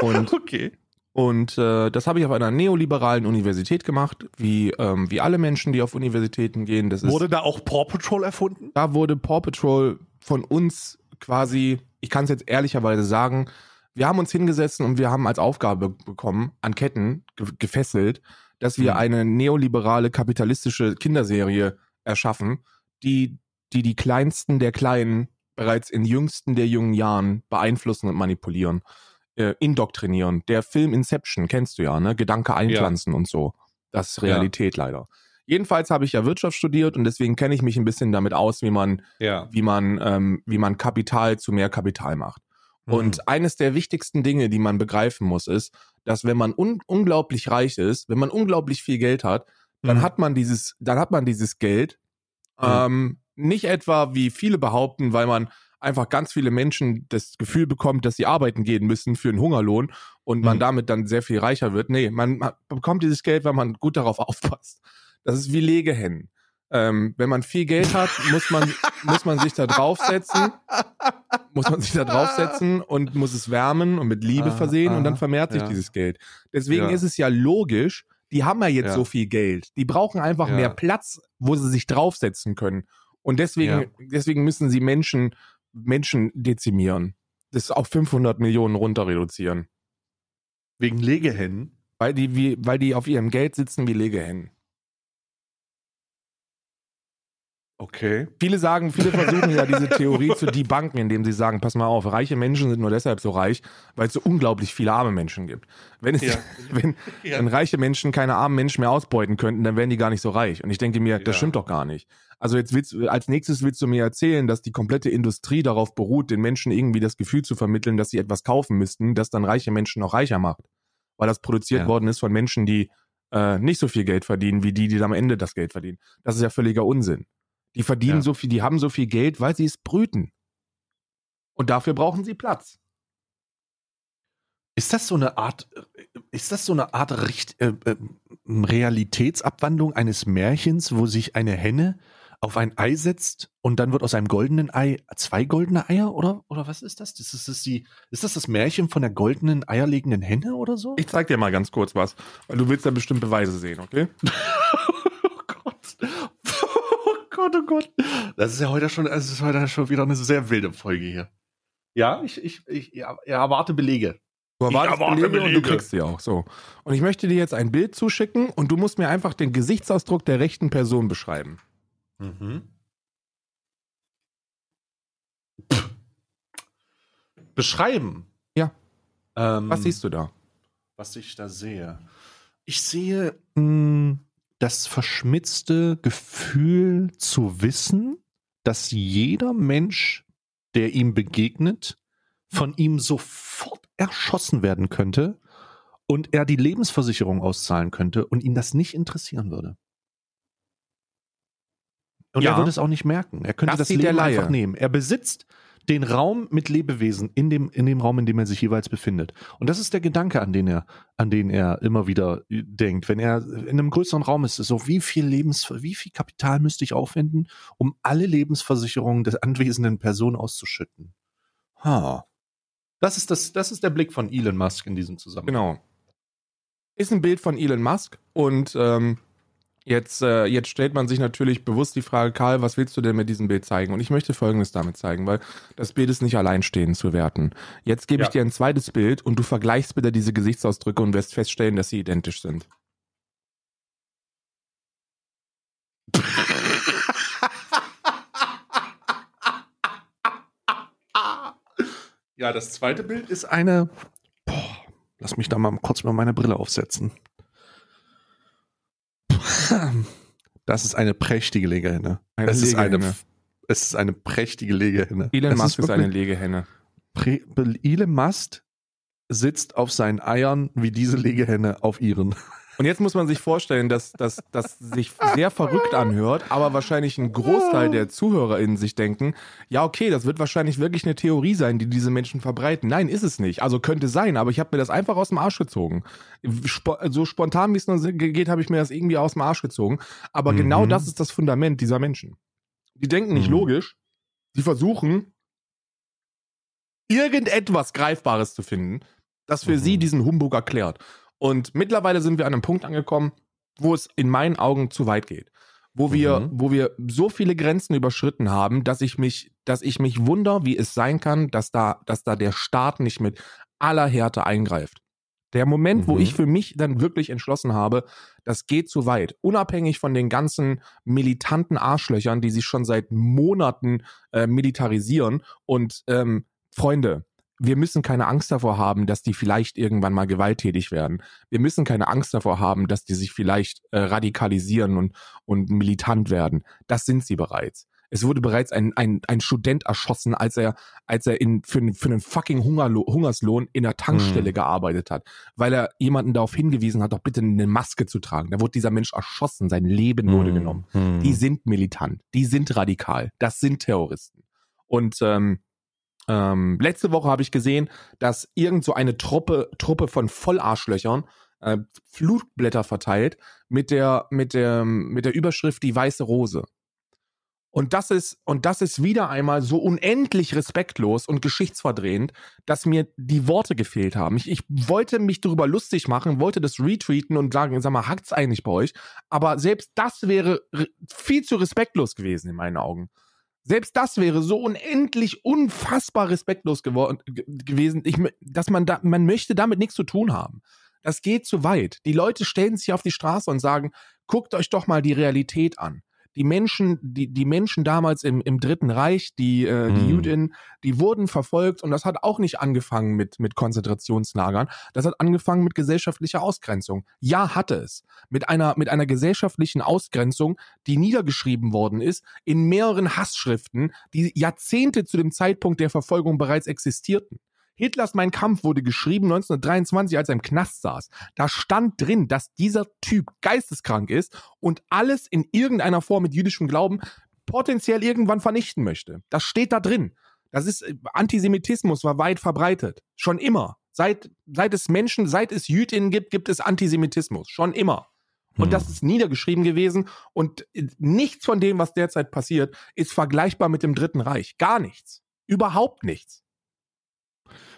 Und Okay. Und äh, das habe ich auf einer neoliberalen Universität gemacht, wie, ähm, wie alle Menschen, die auf Universitäten gehen. Das ist, Wurde da auch Paw Patrol erfunden? da wurde Paw Patrol von uns quasi, ich kann es jetzt ehrlicherweise sagen, wir haben uns hingesessen und wir haben als Aufgabe bekommen, an Ketten ge gefesselt, dass wir Mhm. eine neoliberale kapitalistische Kinderserie erschaffen, die, die die kleinsten der Kleinen bereits in jüngsten der jungen Jahren beeinflussen und manipulieren, äh, indoktrinieren. Der Film Inception kennst du ja, ne? Gedanke einpflanzen und so. Das ist Realität leider. Jedenfalls habe ich ja Wirtschaft studiert und deswegen kenne ich mich ein bisschen damit aus, wie man Ja. wie man, ähm, wie man Kapital zu mehr Kapital macht. Mhm. Und eines der wichtigsten Dinge, die man begreifen muss, ist, dass wenn man un unglaublich reich ist, wenn man unglaublich viel Geld hat, dann Mhm. hat man dieses, dann hat man dieses Geld ähm, nicht etwa, wie viele behaupten, weil man einfach ganz viele Menschen das Gefühl bekommt, dass sie arbeiten gehen müssen für einen Hungerlohn und man Mhm. damit dann sehr viel reicher wird. Nee, man, man bekommt dieses Geld, weil man gut darauf aufpasst. Das ist wie Legehennen. Ähm, wenn man viel Geld hat, muss man, muss man sich da draufsetzen, muss man sich da draufsetzen und muss es wärmen und mit Liebe Ah, versehen und dann ah, vermehrt sich ja. dieses Geld. Deswegen Ja. ist es ja logisch, die haben ja jetzt Ja. so viel Geld. Die brauchen einfach mehr Platz, wo sie sich draufsetzen können. Und deswegen, deswegen müssen sie Menschen, Menschen dezimieren. Das auf 500 Millionen runter reduzieren. Wegen Legehennen. Weil die, wie, weil die auf ihrem Geld sitzen wie Legehennen. Okay. Viele sagen, viele versuchen ja diese Theorie zu debunken, indem sie sagen, pass mal auf, reiche Menschen sind nur deshalb so reich, weil es so unglaublich viele arme Menschen gibt. Wenn, es, Ja. wenn, Ja. wenn reiche Menschen keine armen Menschen mehr ausbeuten könnten, dann wären die gar nicht so reich. Und ich denke mir, das Ja. stimmt doch gar nicht. Also jetzt willst, als nächstes willst du mir erzählen, dass die komplette Industrie darauf beruht, den Menschen irgendwie das Gefühl zu vermitteln, dass sie etwas kaufen müssten, das dann reiche Menschen noch reicher macht. Weil das produziert worden ist von Menschen, die äh, nicht so viel Geld verdienen wie die, die am Ende das Geld verdienen. Das ist ja völliger Unsinn. Die verdienen Ja. so viel, die haben so viel Geld, weil sie es brüten. Und dafür brauchen sie Platz. Ist das so eine Art, äh, ist das so eine Art Richt, äh, äh, Realitätsabwandlung eines Märchens, wo sich eine Henne auf ein Ei setzt und dann wird aus einem goldenen Ei zwei goldene Eier oder oder was ist das? Das ist, das die, ist das das Märchen von der goldenen eierlegenden Henne oder so? Ich zeig dir mal ganz kurz was, weil du willst da bestimmt Beweise sehen, okay? oh Gott. Oh Gott. Das ist ja heute schon, es ist heute schon wieder eine sehr wilde Folge hier. Ja, ich, ich, ich ja, erwarte Belege. Du Ich erwartest erwarte Belege und du Belege. kriegst sie auch. So. Und ich möchte dir jetzt ein Bild zuschicken und du musst mir einfach den Gesichtsausdruck der rechten Person beschreiben. Mhm. Pff. Beschreiben. Ja. Ähm, Was siehst du da? was ich da sehe? Ich sehe mh, das verschmitzte Gefühl zu wissen, dass jeder Mensch, der ihm begegnet, von ihm sofort erschossen werden könnte und er die Lebensversicherung auszahlen könnte und ihn das nicht interessieren würde. Und Ja. er würde es auch nicht merken. Er könnte Das das, Leben einfach nehmen. Er besitzt den Raum mit Lebewesen in dem, in dem Raum, in dem er sich jeweils befindet. Und das ist der Gedanke, an den er, an den er immer wieder äh, denkt. Wenn er in einem größeren Raum ist, ist so, wie viel Lebens, wie viel Kapital müsste ich aufwenden, um alle Lebensversicherungen der anwesenden Person auszuschütten? Ha. Das ist das, das ist der Blick von Elon Musk in diesem Zusammenhang. Genau. Ist ein Bild von Elon Musk und ähm, jetzt, äh, jetzt stellt man sich natürlich bewusst die Frage, Karl, was willst du denn mit diesem Bild zeigen? Und ich möchte Folgendes damit zeigen, weil das Bild ist nicht alleinstehend zu werten. Jetzt gebe ich Ja. dir ein zweites Bild und du vergleichst bitte diese Gesichtsausdrücke und wirst feststellen, dass sie identisch sind. Ja, das zweite Bild ist eine. Boah, lass mich da mal kurz mal meine Brille aufsetzen. Das ist eine prächtige Legehenne. Eine es, ist eine, Legehenne. es ist eine prächtige Legehenne. Elon Musk ist eine wirklich- Legehenne. Elon Musk sitzt auf seinen Eiern wie diese Legehenne auf ihren. Und jetzt muss man sich vorstellen, dass das dass sich sehr verrückt anhört, aber wahrscheinlich ein Großteil der ZuhörerInnen sich denken, ja okay, das wird wahrscheinlich wirklich eine Theorie sein, die diese Menschen verbreiten. Nein, ist es nicht. Also könnte sein, aber ich habe mir das einfach aus dem Arsch gezogen. So spontan wie es nur geht, habe ich mir das irgendwie aus dem Arsch gezogen. Aber Mhm. genau das ist das Fundament dieser Menschen. Die denken nicht Mhm. logisch, sie versuchen irgendetwas Greifbares zu finden, das für Mhm. sie diesen Humbug erklärt. Und mittlerweile sind wir an einem Punkt angekommen, wo es in meinen Augen zu weit geht. Wo wir, Mhm. wo wir so viele Grenzen überschritten haben, dass ich mich, dass ich mich wunder, wie es sein kann, dass da, dass da der Staat nicht mit aller Härte eingreift. Der Moment, wo Mhm. ich für mich dann wirklich entschlossen habe, das geht zu weit. Unabhängig von den ganzen militanten Arschlöchern, die sich schon seit Monaten äh, militarisieren. Und ähm, Freunde, wir müssen keine Angst davor haben, dass die vielleicht irgendwann mal gewalttätig werden. Wir müssen keine Angst davor haben, dass die sich vielleicht äh, radikalisieren und, und militant werden. Das sind sie bereits. Es wurde bereits ein, ein, ein Student erschossen, als er, als er in, für, einen- für einen fucking Hungerlo Hungerslohn in der Tankstelle Mhm. gearbeitet hat, weil er jemanden darauf hingewiesen hat, doch bitte eine Maske zu tragen. Da wurde dieser Mensch erschossen, sein Leben wurde genommen. Mhm. Die sind militant, die sind radikal, das sind Terroristen. Und ähm, ähm, letzte Woche habe ich gesehen, dass irgend so eine Truppe, Truppe von Vollarschlöchern äh, Flutblätter verteilt mit der, mit der, mit der Überschrift Die weiße Rose. Und das ist, und das ist wieder einmal so unendlich respektlos und geschichtsverdrehend, dass mir die Worte gefehlt haben. Ich, ich wollte mich darüber lustig machen, wollte das retweeten und sagen, sag mal, hackt's eigentlich bei euch? Aber selbst das wäre re- viel zu respektlos gewesen in meinen Augen. Selbst das wäre so unendlich unfassbar respektlos geworden, ge- gewesen, ich, dass man da, man möchte damit nichts zu tun haben. Das geht zu weit. Die Leute stellen sich auf die Straße und sagen, guckt euch doch mal die Realität an. Die Menschen, die, die Menschen damals im, im Dritten Reich, die, äh, die Mhm. Jüdinnen, die wurden verfolgt und das hat auch nicht angefangen mit, mit Konzentrationslagern. Das hat angefangen mit gesellschaftlicher Ausgrenzung. Ja, hatte es. Mit einer, mit einer gesellschaftlichen Ausgrenzung, die niedergeschrieben worden ist in mehreren Hassschriften, die Jahrzehnte zu dem Zeitpunkt der Verfolgung bereits existierten. Hitlers Mein Kampf wurde geschrieben 1923, als er im Knast saß. Da stand drin, dass dieser Typ geisteskrank ist und alles in irgendeiner Form mit jüdischem Glauben potenziell irgendwann vernichten möchte. Das steht da drin. Das ist äh, Antisemitismus war weit verbreitet. Schon immer. Seit, seit es Menschen, seit es Jüdinnen gibt, gibt es Antisemitismus. Schon immer. Und Hm. das ist niedergeschrieben gewesen. Und äh, nichts von dem, was derzeit passiert, ist vergleichbar mit dem Dritten Reich. Gar nichts. Überhaupt nichts.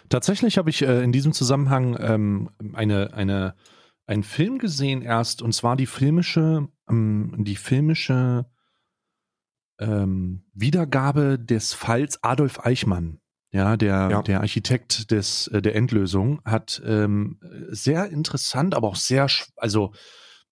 Tatsächlich habe ich äh, in diesem Zusammenhang ähm, eine, eine, einen Film gesehen erst, und zwar die filmische, ähm, die filmische ähm, Wiedergabe des Falls Adolf Eichmann. Ja, der, Ja. der Architekt des, äh, der Endlösung hat ähm, sehr interessant, aber auch sehr, also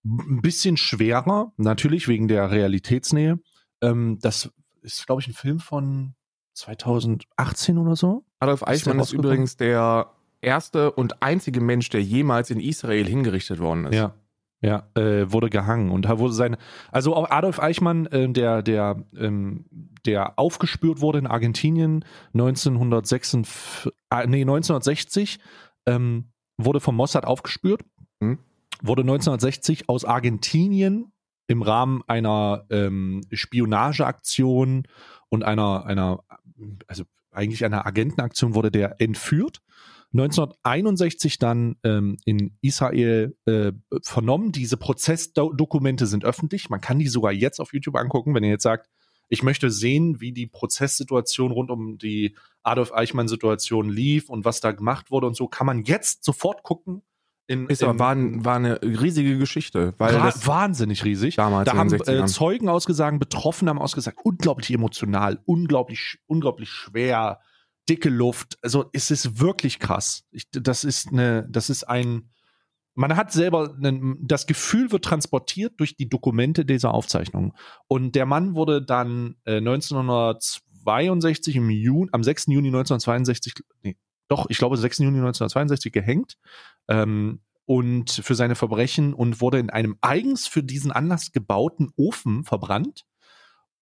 ein bisschen schwerer, natürlich wegen der Realitätsnähe. Ähm, das ist, glaube ich, ein Film von 2018 oder so. Adolf Eichmann ist rausgekommen? übrigens der erste und einzige Mensch, der jemals in Israel hingerichtet worden ist. Ja. Ja, äh, wurde gehangen und wurde seine, also auch Adolf Eichmann, äh, der, der, ähm, der aufgespürt wurde in Argentinien 1966, äh, nee, 1960, ähm, wurde vom Mossad aufgespürt, Mhm. wurde 1960 aus Argentinien im Rahmen einer ähm, Spionageaktion und einer, einer, also eigentlich einer Agentenaktion wurde der entführt. 1961 dann ähm, in Israel äh, vernommen. Diese Prozessdokumente sind öffentlich. Man kann die sogar jetzt auf YouTube angucken, wenn ihr jetzt sagt, ich möchte sehen, wie die Prozesssituation rund um die Adolf Eichmann-Situation lief und was da gemacht wurde und so, kann man jetzt sofort gucken. In, Ist aber war, war eine riesige Geschichte, weil Wa- das wahnsinnig riesig. damals Da haben 60ern. äh, Zeugen ausgesagt, Betroffene haben ausgesagt, unglaublich emotional, unglaublich, unglaublich schwer, dicke Luft. Also es ist wirklich krass. Ich, das ist eine, das ist ein, man hat selber, einen, das Gefühl wird transportiert durch die Dokumente dieser Aufzeichnungen. Und der Mann wurde dann äh, 1962 im Juni, am 6. Juni 1962, nee, doch, ich glaube 6. Juni 1962 gehängt. Ähm, und für seine Verbrechen und wurde in einem eigens für diesen Anlass gebauten Ofen verbrannt.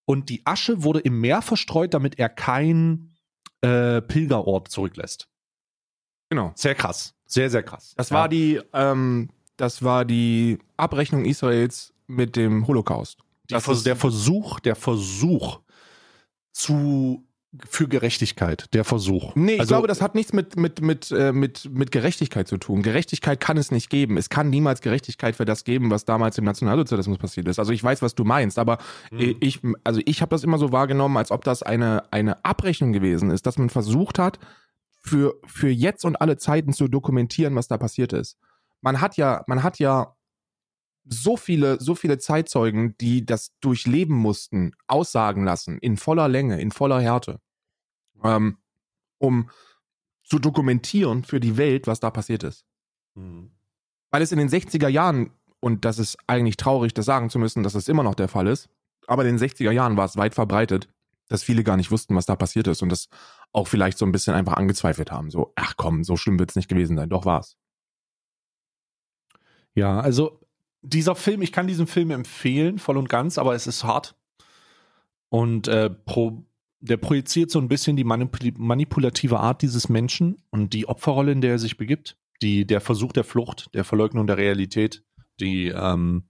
Und die Asche wurde im Meer verstreut, damit er kein äh, Pilgerort zurücklässt. genau. Sehr krass. Sehr, sehr krass. Das Ja. war die, ähm, das war die Abrechnung Israels mit dem Holocaust. Die Das ist- der Versuch, der Versuch zu für Gerechtigkeit, der Versuch. Nee, ich Also- glaube, das hat nichts mit, mit, mit, äh, mit, mit Gerechtigkeit zu tun. Gerechtigkeit kann es nicht geben. Es kann niemals Gerechtigkeit für das geben, was damals im Nationalsozialismus passiert ist. Also ich weiß, was du meinst, aber Mhm. ich, also ich habe das immer so wahrgenommen, als ob das eine, eine Abrechnung gewesen ist, dass man versucht hat, für, für jetzt und alle Zeiten zu dokumentieren, was da passiert ist. Man hat ja, man hat ja so viele, so viele Zeitzeugen, die das durchleben mussten, aussagen lassen, in voller Länge, in voller Härte, ähm, um zu dokumentieren für die Welt, was da passiert ist. Mhm. Weil es in den 60er Jahren, und das ist eigentlich traurig, das sagen zu müssen, dass es immer noch der Fall ist, aber in den 60er Jahren war es weit verbreitet, dass viele gar nicht wussten, was da passiert ist und das auch vielleicht so ein bisschen einfach angezweifelt haben. So, ach komm, so schlimm wird es nicht gewesen sein. Doch war's. Ja, also dieser Film, ich kann diesen Film empfehlen, voll und ganz, aber es ist hart. Und äh, pro, der projiziert so ein bisschen die manipul manipulative Art dieses Menschen und die Opferrolle, in der er sich begibt, die, der Versuch der Flucht, der Verleugnung der Realität, die, ähm,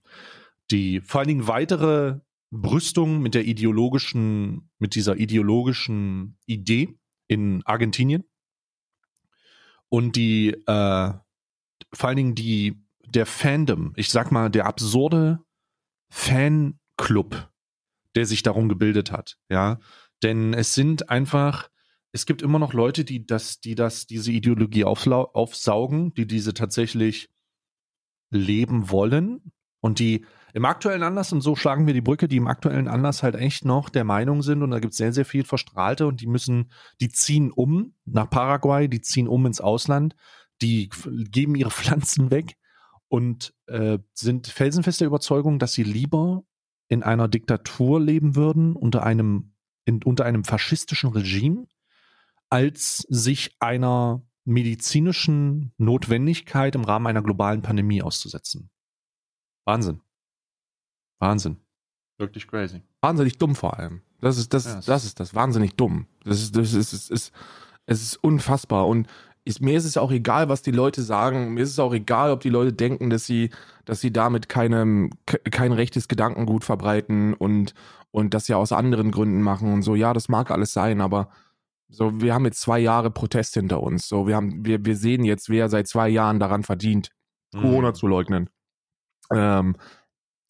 die vor allen Dingen weitere Brüstung mit der ideologischen, mit dieser ideologischen Idee in Argentinien und die, äh, vor allen Dingen die, der Fandom, ich sag mal, der absurde Fanclub, der sich darum gebildet hat, ja. Denn es sind einfach, es gibt immer noch Leute, die das, die das, diese Ideologie aufsaugen, die diese tatsächlich leben wollen und die im aktuellen Anlass, und so schlagen wir die Brücke, die im aktuellen Anlass halt echt noch der Meinung sind, und da gibt es sehr, sehr viel Verstrahlte und die müssen, die ziehen um nach Paraguay, die ziehen um ins Ausland, die geben ihre Pflanzen weg und äh, sind felsenfester Überzeugung, dass sie lieber in einer Diktatur leben würden, unter einem, in, unter einem faschistischen Regime, als sich einer medizinischen Notwendigkeit im Rahmen einer globalen Pandemie auszusetzen. Wahnsinn. Wahnsinn. Wirklich crazy. Wahnsinnig dumm vor allem. Das ist das, Ja, es das ist das wahnsinnig dumm. Das ist das ist, ist, ist Es ist unfassbar. Und ist, mir ist es auch egal, was die Leute sagen. Mir ist es auch egal, ob die Leute denken, dass sie, dass sie damit keinem, kein rechtes Gedankengut verbreiten und, und das ja aus anderen Gründen machen und so. Ja, das mag alles sein, aber so, wir haben jetzt zwei Jahre Protest hinter uns. So, wir haben, wir, wir sehen jetzt, wer seit zwei Jahren daran verdient, Mhm. Corona zu leugnen, ähm,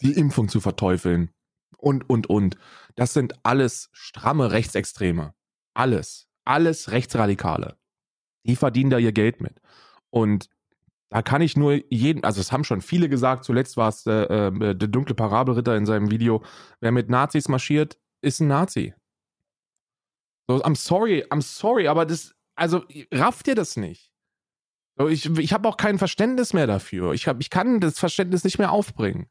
die Impfung zu verteufeln und, und, und. Das sind alles stramme Rechtsextreme. Alles. Alles Rechtsradikale. Die verdienen da ihr Geld mit. Und da kann ich nur jeden, also es haben schon viele gesagt, zuletzt war es äh, äh, der dunkle Parabelritter in seinem Video, wer mit Nazis marschiert, ist ein Nazi. So, I'm sorry, I'm sorry, aber das, also rafft ihr das nicht? So, ich ich habe auch kein Verständnis mehr dafür. Ich, hab, ich kann das Verständnis nicht mehr aufbringen.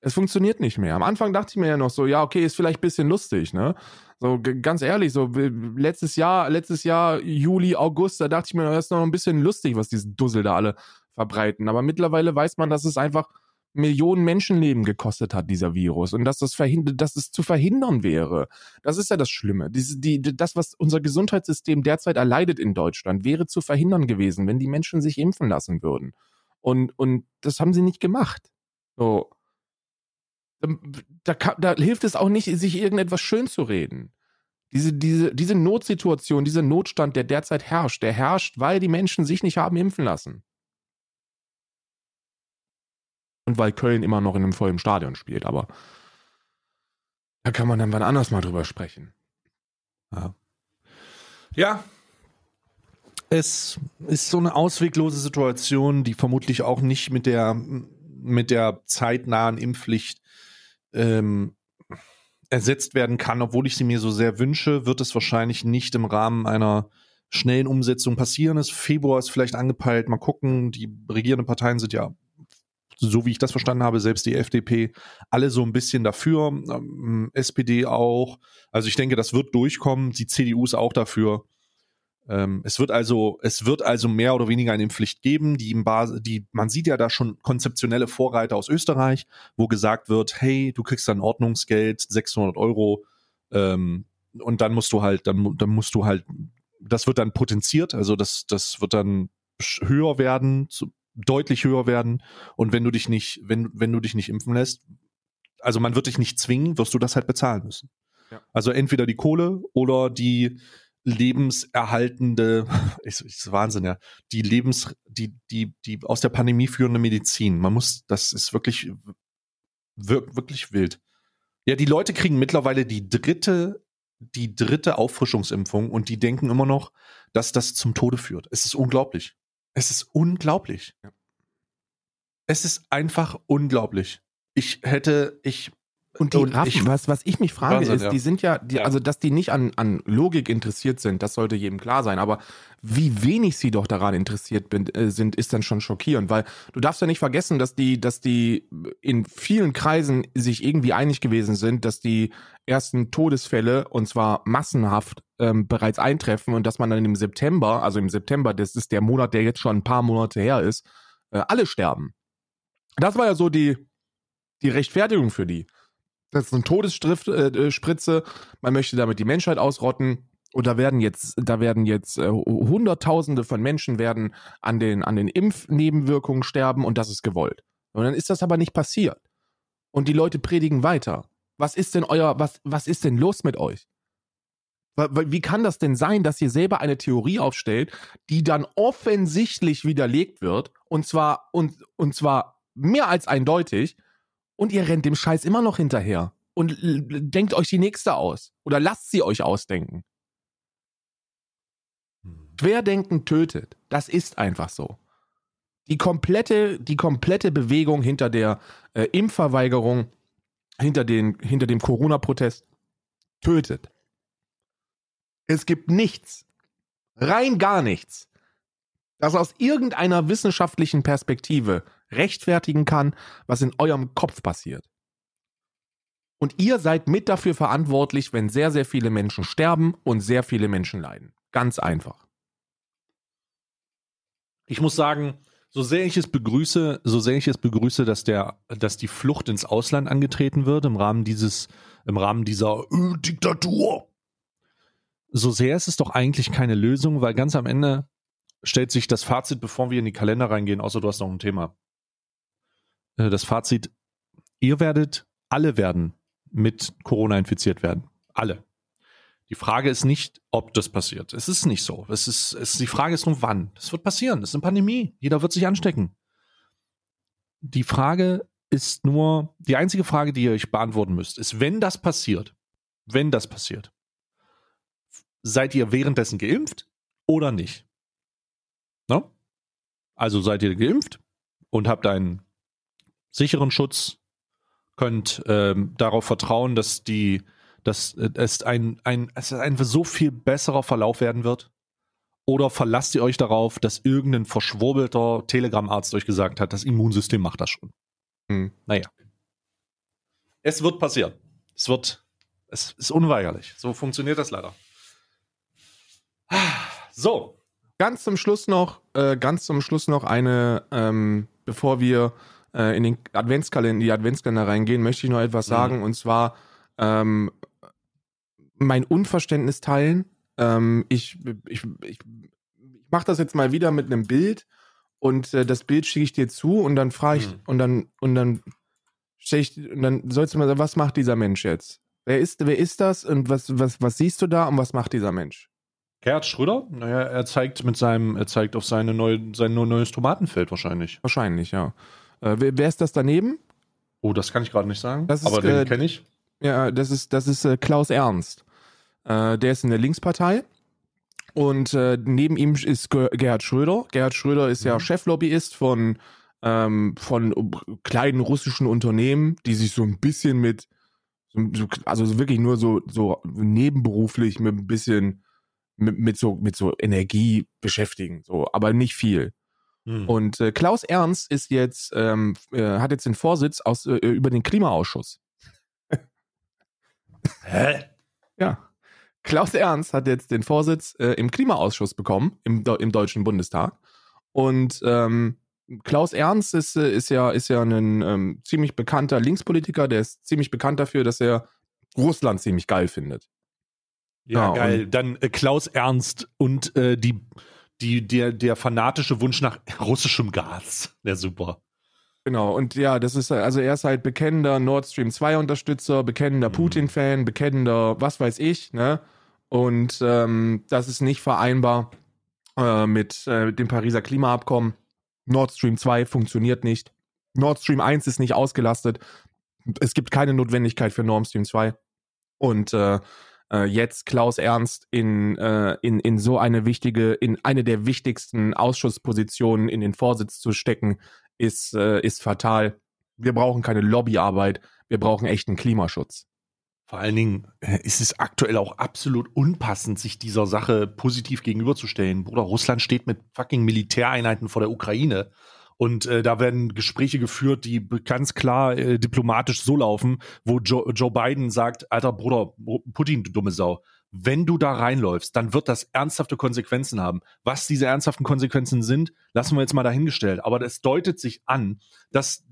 Es funktioniert nicht mehr. Am Anfang dachte ich mir ja noch so, ja, okay, ist vielleicht ein bisschen lustig, ne? So ganz ehrlich, so letztes Jahr, letztes Jahr, Juli, August, da dachte ich mir, das ist noch ein bisschen lustig, was diese Dussel da alle verbreiten. Aber mittlerweile weiß man, dass es einfach Millionen Menschenleben gekostet hat, dieser Virus. Und dass das verhindert, dass es zu verhindern wäre. Das ist ja das Schlimme. Diese, die, das, was unser Gesundheitssystem derzeit erleidet in Deutschland, wäre zu verhindern gewesen, wenn die Menschen sich impfen lassen würden. Und, und das haben sie nicht gemacht. So. Da, ka- da hilft es auch nicht, sich irgendetwas schön zu reden. Diese, diese, diese Notsituation, dieser Notstand, der derzeit herrscht, der herrscht, weil die Menschen sich nicht haben impfen lassen. Und weil Köln immer noch in einem vollen Stadion spielt, aber da kann man dann wann anders mal drüber sprechen. Ja. Es ist so eine ausweglose Situation, die vermutlich auch nicht mit der, mit der zeitnahen Impfpflicht ähm, ersetzt werden kann, obwohl ich sie mir so sehr wünsche, wird es wahrscheinlich nicht im Rahmen einer schnellen Umsetzung passieren. Es Februar ist vielleicht angepeilt. Mal gucken. Die regierenden Parteien sind ja, so wie ich das verstanden habe, selbst die FDP, alle so ein bisschen dafür. Ähm, SPD auch. Also ich denke, das wird durchkommen. Die CDU ist auch dafür. Ähm, es wird also, es wird also mehr oder weniger eine Impfpflicht geben, die im Basis, die, man sieht ja da schon konzeptionelle Vorreiter aus Österreich, wo gesagt wird, hey, du kriegst dann Ordnungsgeld, 600 Euro, ähm, und dann musst du halt, dann, dann musst du halt, das wird dann potenziert, also das, das wird dann höher werden, zu, deutlich höher werden. Und wenn du dich nicht, wenn, wenn du dich nicht impfen lässt, also man wird dich nicht zwingen, wirst du das halt bezahlen müssen. Ja. Also entweder die Kohle oder die lebenserhaltende, ist, ist Wahnsinn, ja, die Lebens, die, die, die aus der Pandemie führende Medizin. Man muss, das ist wirklich, wir, wirklich wild. Ja, die Leute kriegen mittlerweile die dritte, die dritte Auffrischungsimpfung und die denken immer noch, dass das zum Tode führt. Es ist unglaublich. Es ist unglaublich. Ja. Es ist einfach unglaublich. Ich hätte, ich, Und die Und Raffen, ich- was, was ich mich frage, Wahnsinn, ist, ja. die sind ja, die, Ja. also dass die nicht an, an Logik interessiert sind, das sollte jedem klar sein. Aber wie wenig sie doch daran interessiert bin, äh, sind, ist dann schon schockierend, weil du darfst ja nicht vergessen, dass die, dass die in vielen Kreisen sich irgendwie einig gewesen sind, dass die ersten Todesfälle und zwar massenhaft ähm, bereits eintreffen und dass man dann im September, also im September, das ist der Monat, der jetzt schon ein paar Monate her ist, äh, alle sterben. Das war ja so die, die Rechtfertigung für die. Das ist eine Todesspritze, äh, Spritze. man möchte damit die Menschheit ausrotten. Und da werden jetzt, da werden jetzt äh, Hunderttausende von Menschen werden an den, an den Impfnebenwirkungen sterben und das ist gewollt. Und dann ist das aber nicht passiert. Und die Leute predigen weiter. Was ist denn euer, was, was ist denn los mit euch? Wie kann das denn sein, dass ihr selber eine Theorie aufstellt, die dann offensichtlich widerlegt wird, und zwar, und, und zwar mehr als eindeutig, und ihr rennt dem Scheiß immer noch hinterher und denkt euch die nächste aus oder lasst sie euch ausdenken. Querdenken tötet. Das ist einfach so. Die komplette, die komplette Bewegung hinter der äh, Impfverweigerung, hinter, den, hinter dem Corona-Protest tötet. Es gibt nichts, rein gar nichts, das aus irgendeiner wissenschaftlichen Perspektive rechtfertigen kann, was in eurem Kopf passiert. Und ihr seid mit dafür verantwortlich, wenn sehr, sehr viele Menschen sterben und sehr viele Menschen leiden. Ganz einfach. ich muss sagen, so sehr ich es begrüße, so sehr ich es begrüße, dass der, dass die Flucht ins Ausland angetreten wird im Rahmen dieses, im Rahmen dieser äh, Diktatur. so sehr ist es doch eigentlich keine Lösung, weil ganz am Ende stellt sich das Fazit, bevor wir in die Kalender reingehen, außer du hast noch ein Thema. Äh, Das Fazit, ihr werdet, alle werden mit Corona infiziert werden. Alle. Die Frage ist nicht, ob das passiert. Es ist nicht so. Es ist, es, die Frage ist nur, wann. Das wird passieren. Das ist eine Pandemie. Jeder wird sich anstecken. Die Frage ist nur, die einzige Frage, die ihr euch beantworten müsst, ist, wenn das passiert, wenn das passiert, seid ihr währenddessen geimpft oder nicht? Ne? Also seid ihr geimpft und habt einen sicheren Schutz, könnt ähm, darauf vertrauen, dass die, dass äh, es ein, ein, es ein so viel besserer Verlauf werden wird? Oder verlasst ihr euch darauf, dass irgendein verschwurbelter Telegram-Arzt euch gesagt hat, das Immunsystem macht das schon? Hm. Naja. Es wird passieren. Es wird, es ist unweigerlich. So funktioniert das leider. So. Ganz zum Schluss noch, äh, ganz zum Schluss noch eine, ähm, bevor wir äh, in den Adventskalender, in die Adventskalender reingehen, möchte ich noch etwas Mhm. sagen und zwar ähm, mein Unverständnis teilen. Ähm, ich ich, ich, ich mache das jetzt mal wieder mit einem Bild und äh, das Bild schicke ich dir zu und dann frage ich Mhm. und dann und dann stell ich und dann sollst du mal sagen, was macht dieser Mensch jetzt? Wer ist wer ist das und was was was siehst du da und was macht dieser Mensch? Gerhard Schröder, naja, er zeigt mit seinem, er zeigt auf seine neue, sein neues Tomatenfeld wahrscheinlich. Wahrscheinlich, ja. Äh, wer, wer ist das daneben? Oh, das kann ich gerade nicht sagen. Ist, aber den äh, kenne ich. Ja, das ist, das ist äh, Klaus Ernst. Äh, der ist in der Linkspartei. Und neben ihm ist Ge Gerhard Schröder. Gerhard Schröder ist ja Mhm. Cheflobbyist von, ähm, von kleinen russischen Unternehmen, die sich so ein bisschen mit, so, so- also wirklich nur so, so nebenberuflich mit ein bisschen mit, mit so mit so Energie beschäftigen, so, aber nicht viel. Hm. Und äh, Klaus Ernst ist jetzt, ähm, äh, hat jetzt den Vorsitz aus, äh, über den Klimaausschuss. Hä? Ja. Klaus Ernst hat jetzt den Vorsitz äh, im Klimaausschuss bekommen, im, im Deutschen Bundestag. Und ähm, Klaus Ernst ist, äh, ist ja, ist ja ein ähm, ziemlich bekannter Linkspolitiker, der ist ziemlich bekannt dafür, dass er Russland ziemlich geil findet. Ja, Ja, geil. Dann äh, Klaus Ernst und äh, die, die, der, der fanatische Wunsch nach russischem Gas. Ja, super. Genau, und ja, das ist, also er ist halt bekennender Nord Stream 2 Unterstützer, bekennender Mhm. Putin-Fan, bekennender was weiß ich, ne? Und ähm, das ist nicht vereinbar äh, mit äh, dem Pariser Klimaabkommen. Nord Stream 2 funktioniert nicht. Nord Stream 1 ist nicht ausgelastet. Es gibt keine Notwendigkeit für Nord Stream 2. Und äh, äh, jetzt Klaus Ernst in, äh, in, in so eine wichtige, in eine der wichtigsten Ausschusspositionen in den Vorsitz zu stecken, ist, äh, ist fatal. Wir brauchen keine Lobbyarbeit, wir brauchen echten Klimaschutz. Vor allen Dingen äh, ist es aktuell auch absolut unpassend, sich dieser Sache positiv gegenüberzustellen. Bruder, Russland steht mit fucking Militäreinheiten vor der Ukraine. Und äh, da werden Gespräche geführt, die ganz klar äh, diplomatisch so laufen, wo Joe, Joe Biden sagt, alter Bruder, Putin, du dumme Sau, wenn du da reinläufst, dann wird das ernsthafte Konsequenzen haben. Was diese ernsthaften Konsequenzen sind, lassen wir jetzt mal dahingestellt. Aber das deutet sich an, dass,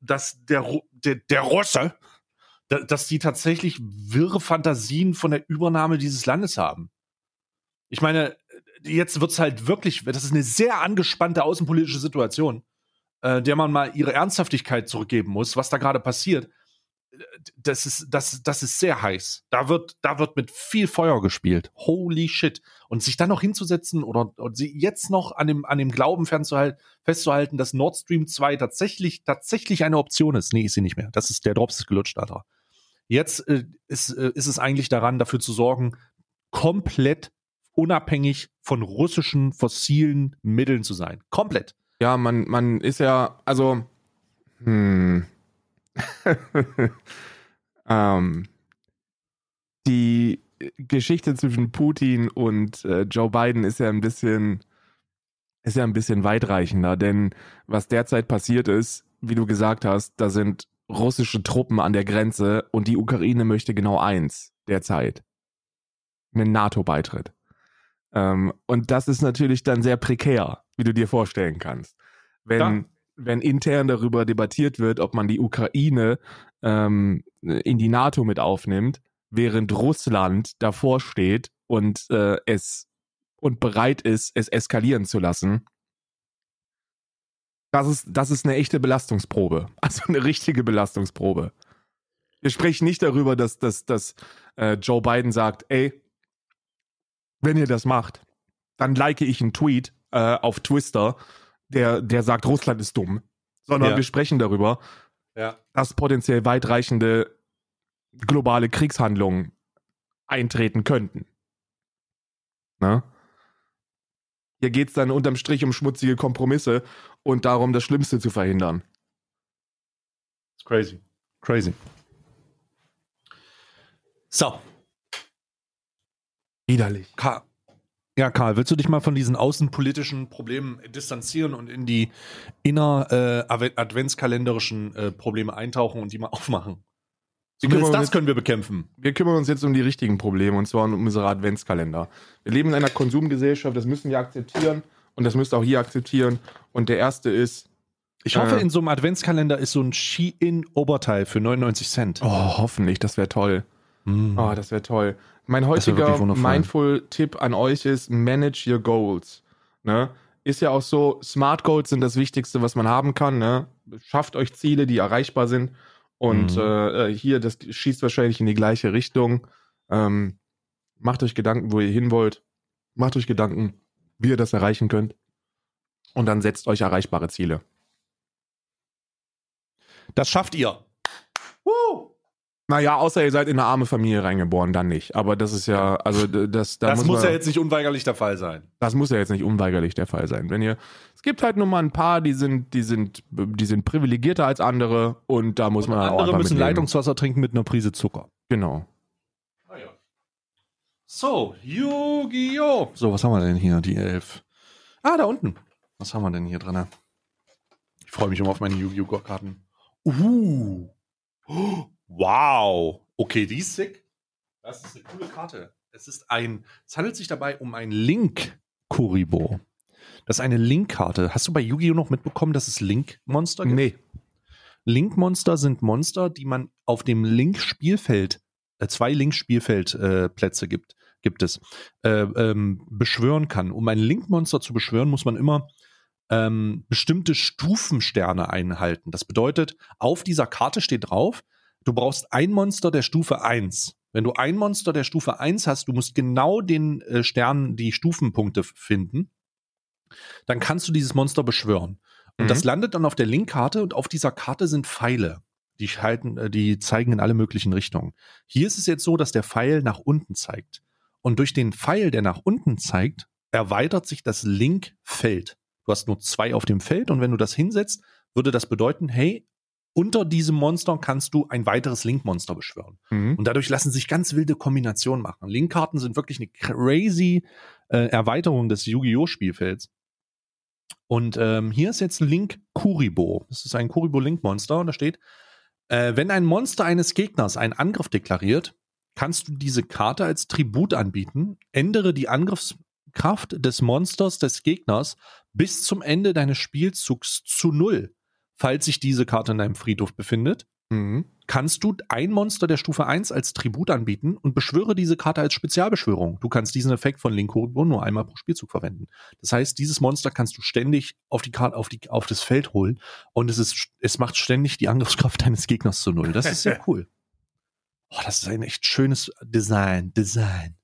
dass der, der, der Russe, da- dass die tatsächlich wirre Fantasien von der Übernahme dieses Landes haben. Ich meine, jetzt wird's halt wirklich, das ist eine sehr angespannte außenpolitische Situation, äh, der man mal ihre Ernsthaftigkeit zurückgeben muss, was da gerade passiert. Das ist, das, das ist sehr heiß. Da wird, da wird mit viel Feuer gespielt. Holy shit. Und sich dann noch hinzusetzen oder und sie jetzt noch an dem, an dem Glauben fernzuhalten, festzuhalten, dass Nord Stream 2 tatsächlich, tatsächlich eine Option ist. Nee, ist sie nicht mehr. Das ist, der Drops ist gelutscht, Alter. Jetzt äh, ist, äh, ist es eigentlich daran, dafür zu sorgen, komplett unabhängig von russischen fossilen Mitteln zu sein. Komplett. Ja, man, man ist ja, also, hm. ähm, die Geschichte zwischen Putin und äh, Joe Biden ist ja ein bisschen, ist ja ein bisschen weitreichender, denn was derzeit passiert ist, wie du gesagt hast, da sind russische Truppen an der Grenze und die Ukraine möchte genau eins derzeit. Einen NATO-Beitritt. Ähm, und das ist natürlich dann sehr prekär, wie du dir vorstellen kannst. Wenn, Ja. wenn intern darüber debattiert wird, ob man die Ukraine ähm, in die NATO mit aufnimmt, während Russland davor steht und äh, es und bereit ist, es eskalieren zu lassen, das ist, das ist eine echte Belastungsprobe. Also eine richtige Belastungsprobe. Wir sprechen nicht darüber, dass, dass, dass äh, Joe Biden sagt, ey, wenn ihr das macht, dann like ich einen Tweet äh, auf Twister, der, der sagt, Russland ist dumm. Sondern Ja. wir sprechen darüber, Ja. dass potenziell weitreichende globale Kriegshandlungen eintreten könnten. Na? Hier geht es dann unterm Strich um schmutzige Kompromisse und darum, das Schlimmste zu verhindern. It's crazy. Crazy. So, Widerlich. Karl. Ja, Karl, willst du dich mal von diesen außenpolitischen Problemen distanzieren und in die inner äh, adventskalenderischen äh, Probleme eintauchen und die mal aufmachen? Zumindest das uns, können wir bekämpfen. wir kümmern uns jetzt um die richtigen Probleme und zwar um unsere Adventskalender. Wir leben in einer Konsumgesellschaft, das müssen wir akzeptieren und das müsst ihr auch hier akzeptieren. Und der erste ist, Ich hoffe, Äh. in so einem Adventskalender ist so ein Ski-In-Oberteil für 99 Cent. oh, hoffentlich, das wäre toll. Mm. Oh, das wäre toll. Mein heutiger. Mindful-Tipp an euch ist, manage your goals. Ne? Ist ja auch so, Smart Goals sind das Wichtigste, was man haben kann. Ne? Schafft euch Ziele, die erreichbar sind. Und Mhm. äh, hier, das schießt wahrscheinlich in die gleiche Richtung. Ähm, macht euch Gedanken, wo ihr hin wollt. Macht euch Gedanken, wie ihr das erreichen könnt. Und dann setzt euch erreichbare Ziele. Das schafft ihr. Naja, außer ihr seid in eine arme Familie reingeboren, dann nicht. Aber das ist ja, also das, da das muss man, ja jetzt nicht unweigerlich der Fall sein. Das muss ja jetzt nicht unweigerlich der Fall sein. Wenn ihr, es gibt halt nur mal ein paar, die sind, die sind, die sind privilegierter als andere und da muss Und man halt auch andere müssen. Leitungswasser trinken mit einer Prise Zucker. Genau. So, Yu-Gi-Oh! So, was haben wir denn hier? Die elf. Ah, da unten. Was haben wir denn hier drin? Ich freue mich immer auf meine Yu-Gi-Oh! Karten. Uh. Oh, Wow. Okay, die ist sick. Das ist eine coole Karte. Es ist ein, es handelt sich dabei um ein Link-Kuribo. Das ist eine Link-Karte. Hast du bei Yu-Gi-Oh! noch mitbekommen, dass es Link-Monster gibt? Nee. Link-Monster sind Monster, die man auf dem Link-Spielfeld, äh, zwei Link-Spielfeld-Plätze gibt, gibt es, äh, ähm, beschwören kann. Um ein Link-Monster zu beschwören, muss man immer ähm, bestimmte Stufensterne einhalten. Das bedeutet, auf dieser Karte steht drauf, du brauchst ein Monster der Stufe 1. Wenn du ein Monster der Stufe 1 hast, du musst genau den äh, Sternen die Stufenpunkte finden, dann kannst du dieses Monster beschwören. Und Mhm. das landet dann auf der Linkkarte und auf dieser Karte sind Pfeile. Die halten, äh, die zeigen in alle möglichen Richtungen. Hier ist es jetzt so, dass der Pfeil nach unten zeigt. Und durch den Pfeil, der nach unten zeigt, erweitert sich das Linkfeld. Du hast nur zwei auf dem Feld und wenn du das hinsetzt, würde das bedeuten, hey, unter diesem Monster kannst du ein weiteres Link-Monster beschwören. Mhm. Und dadurch lassen sich ganz wilde Kombinationen machen. Link-Karten sind wirklich eine crazy äh, Erweiterung des Yu-Gi-Oh! Spielfelds. Und ähm, hier ist jetzt Link Kuribo. Das ist ein Kuribo-Link-Monster und da steht, äh, wenn ein Monster eines Gegners einen Angriff deklariert, kannst du diese Karte als Tribut anbieten, ändere die Angriffskraft des Monsters des Gegners bis zum Ende deines Spielzugs zu null. Falls sich diese Karte in deinem Friedhof befindet, Mhm. kannst du ein Monster der Stufe 1 als Tribut anbieten und beschwöre diese Karte als Spezialbeschwörung. Du kannst diesen Effekt von Link Kuribo nur einmal pro Spielzug verwenden. Das heißt, dieses Monster kannst du ständig auf die Karte, auf die, auf das Feld holen und es ist, es macht ständig die Angriffskraft deines Gegners zu null. Das ist sehr cool. Oh, das ist ein echt schönes Design, Design.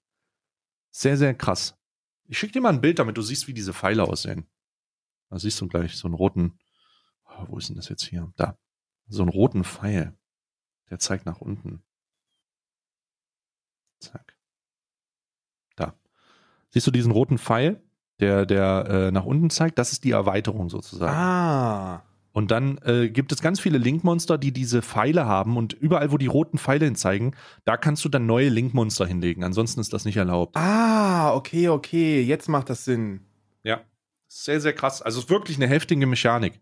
Sehr, sehr krass. Ich schicke dir mal ein Bild, damit du siehst, wie diese Pfeile aussehen. Da siehst du gleich so einen roten, oh, wo ist denn das jetzt hier? Da. So einen roten Pfeil. Der zeigt nach unten. Zack. Da. Siehst du diesen roten Pfeil, der, der äh, nach unten zeigt? Das ist die Erweiterung sozusagen. Ah. Und dann äh, gibt es ganz viele Link-Monster, die diese Pfeile haben und überall, wo die roten Pfeile hin zeigen, da kannst du dann neue Link-Monster hinlegen. Ansonsten ist das nicht erlaubt. Ah, okay, okay. Jetzt macht das Sinn. Ja. Sehr, sehr krass. Also es ist wirklich eine heftige Mechanik.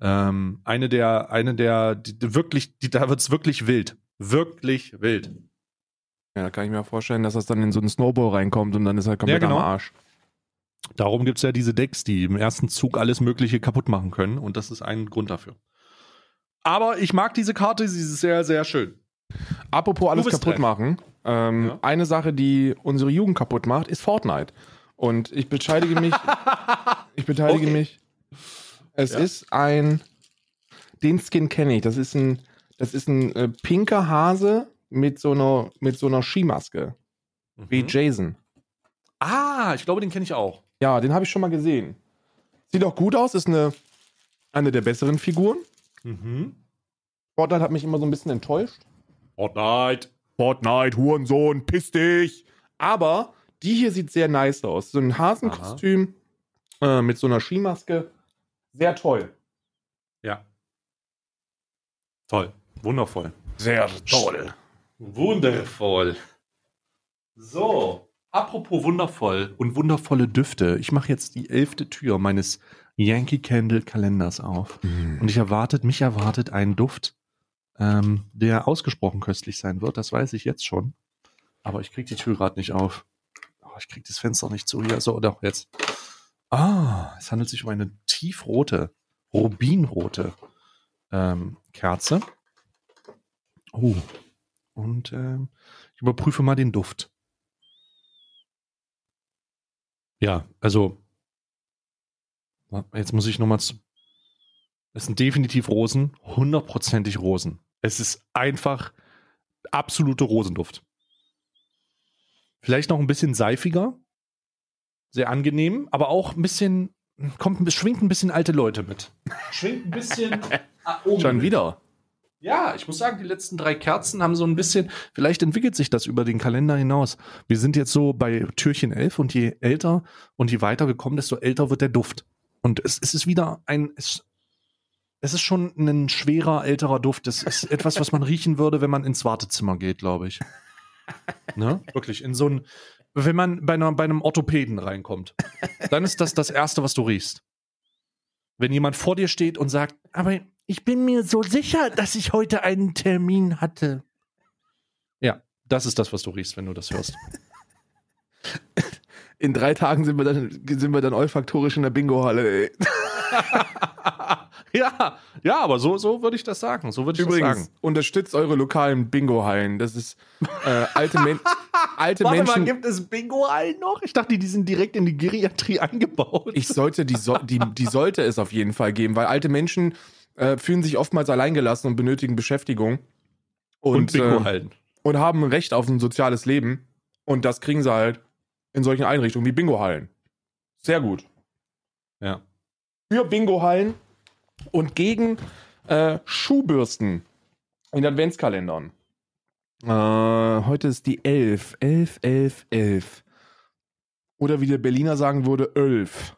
Ähm, eine der, eine der, die, die wirklich, die, da wird's wirklich wild. Wirklich wild. Ja, da kann ich mir vorstellen, dass das dann in so einen Snowball reinkommt und dann ist er komplett Ja, genau. am Arsch. Darum gibt's ja diese Decks, die im ersten Zug alles Mögliche kaputt machen können. Und das ist ein Grund dafür. Aber ich mag diese Karte, sie ist sehr, sehr schön. Apropos alles kaputt dran. machen. Ähm, Ja. Eine Sache, die unsere Jugend kaputt macht, ist Fortnite. Und ich beteilige mich. ich beteilige Okay. mich. Es Ja. ist ein. Den Skin kenne ich. Das ist ein, das ist ein äh, pinker Hase mit so einer, mit so einer Skimaske. Wie Mhm. Jason. Ah, ich glaube, den kenne ich auch. Ja, den habe ich schon mal gesehen. Sieht auch gut aus, ist eine, eine der besseren Figuren. Mhm. Fortnite hat mich immer so ein bisschen enttäuscht. Fortnite. Fortnite, Hurensohn, piss dich. Aber die hier sieht sehr nice aus. So ein Hasenkostüm äh, mit so einer Skimaske. Sehr toll. Ja. Toll. Wundervoll. Sehr toll. Wundervoll. So, apropos wundervoll und wundervolle Düfte. Ich mache jetzt die elfte Tür meines Yankee Candle Kalenders auf. Und ich erwartet, mich erwartet ein Duft, ähm, der ausgesprochen köstlich sein wird. Das weiß ich jetzt schon. Aber ich kriege die Tür gerade nicht auf. Oh, ich kriege das Fenster nicht zu hier. So, doch, jetzt. Ah, es handelt sich um eine tiefrote, rubinrote ähm, Kerze. Oh. Und ähm, ich überprüfe mal den Duft. Ja, also. Jetzt muss ich nochmal zu. Es sind definitiv Rosen, hundertprozentig Rosen. Es ist einfach absolute Rosenduft. Vielleicht noch ein bisschen seifiger, sehr angenehm, aber auch ein bisschen, kommt, schwingt ein bisschen alte Leute mit. Schwingt ein bisschen. Schon wieder. Ja, ich muss sagen, die letzten drei Kerzen haben so ein bisschen, vielleicht entwickelt sich das über den Kalender hinaus. Wir sind jetzt so bei Türchen 11 und je älter und je weiter wir kommen, desto älter wird der Duft. Und es, es ist wieder ein, es, es ist schon ein schwerer, älterer Duft. Es ist etwas, was man riechen würde, wenn man ins Wartezimmer geht, glaube ich. Ne? Wirklich, in so ein, wenn man bei, einer, bei einem Orthopäden reinkommt, dann ist das das Erste, was du riechst. Wenn jemand vor dir steht und sagt, aber ich bin mir so sicher, dass ich heute einen Termin hatte. Ja, das ist das, was du riechst, wenn du das hörst. In drei Tagen sind wir dann, sind wir dann olfaktorisch in der Bingo-Halle. ja, ja, aber so, so würde ich das sagen. So würde ich das Übrigens, sagen. unterstützt eure lokalen Bingo-Hallen. Das ist äh, alte, Men alte Menschen. gibt es Bingo-Hallen noch? Ich dachte, die sind direkt in die Geriatrie eingebaut. Ich sollte, die, so die, die sollte es auf jeden Fall geben, weil alte Menschen äh, fühlen sich oftmals alleingelassen und benötigen Beschäftigung. und Und, äh, Bingo-Hallen. und haben ein Recht auf ein soziales Leben. Und das kriegen sie halt in solchen Einrichtungen wie Bingo-Hallen. Sehr gut. Ja. Für Bingo-Hallen und gegen äh, Schuhbürsten in Adventskalendern. Äh, heute ist die 11. 11, 11, 11. Oder wie der Berliner sagen würde, 11.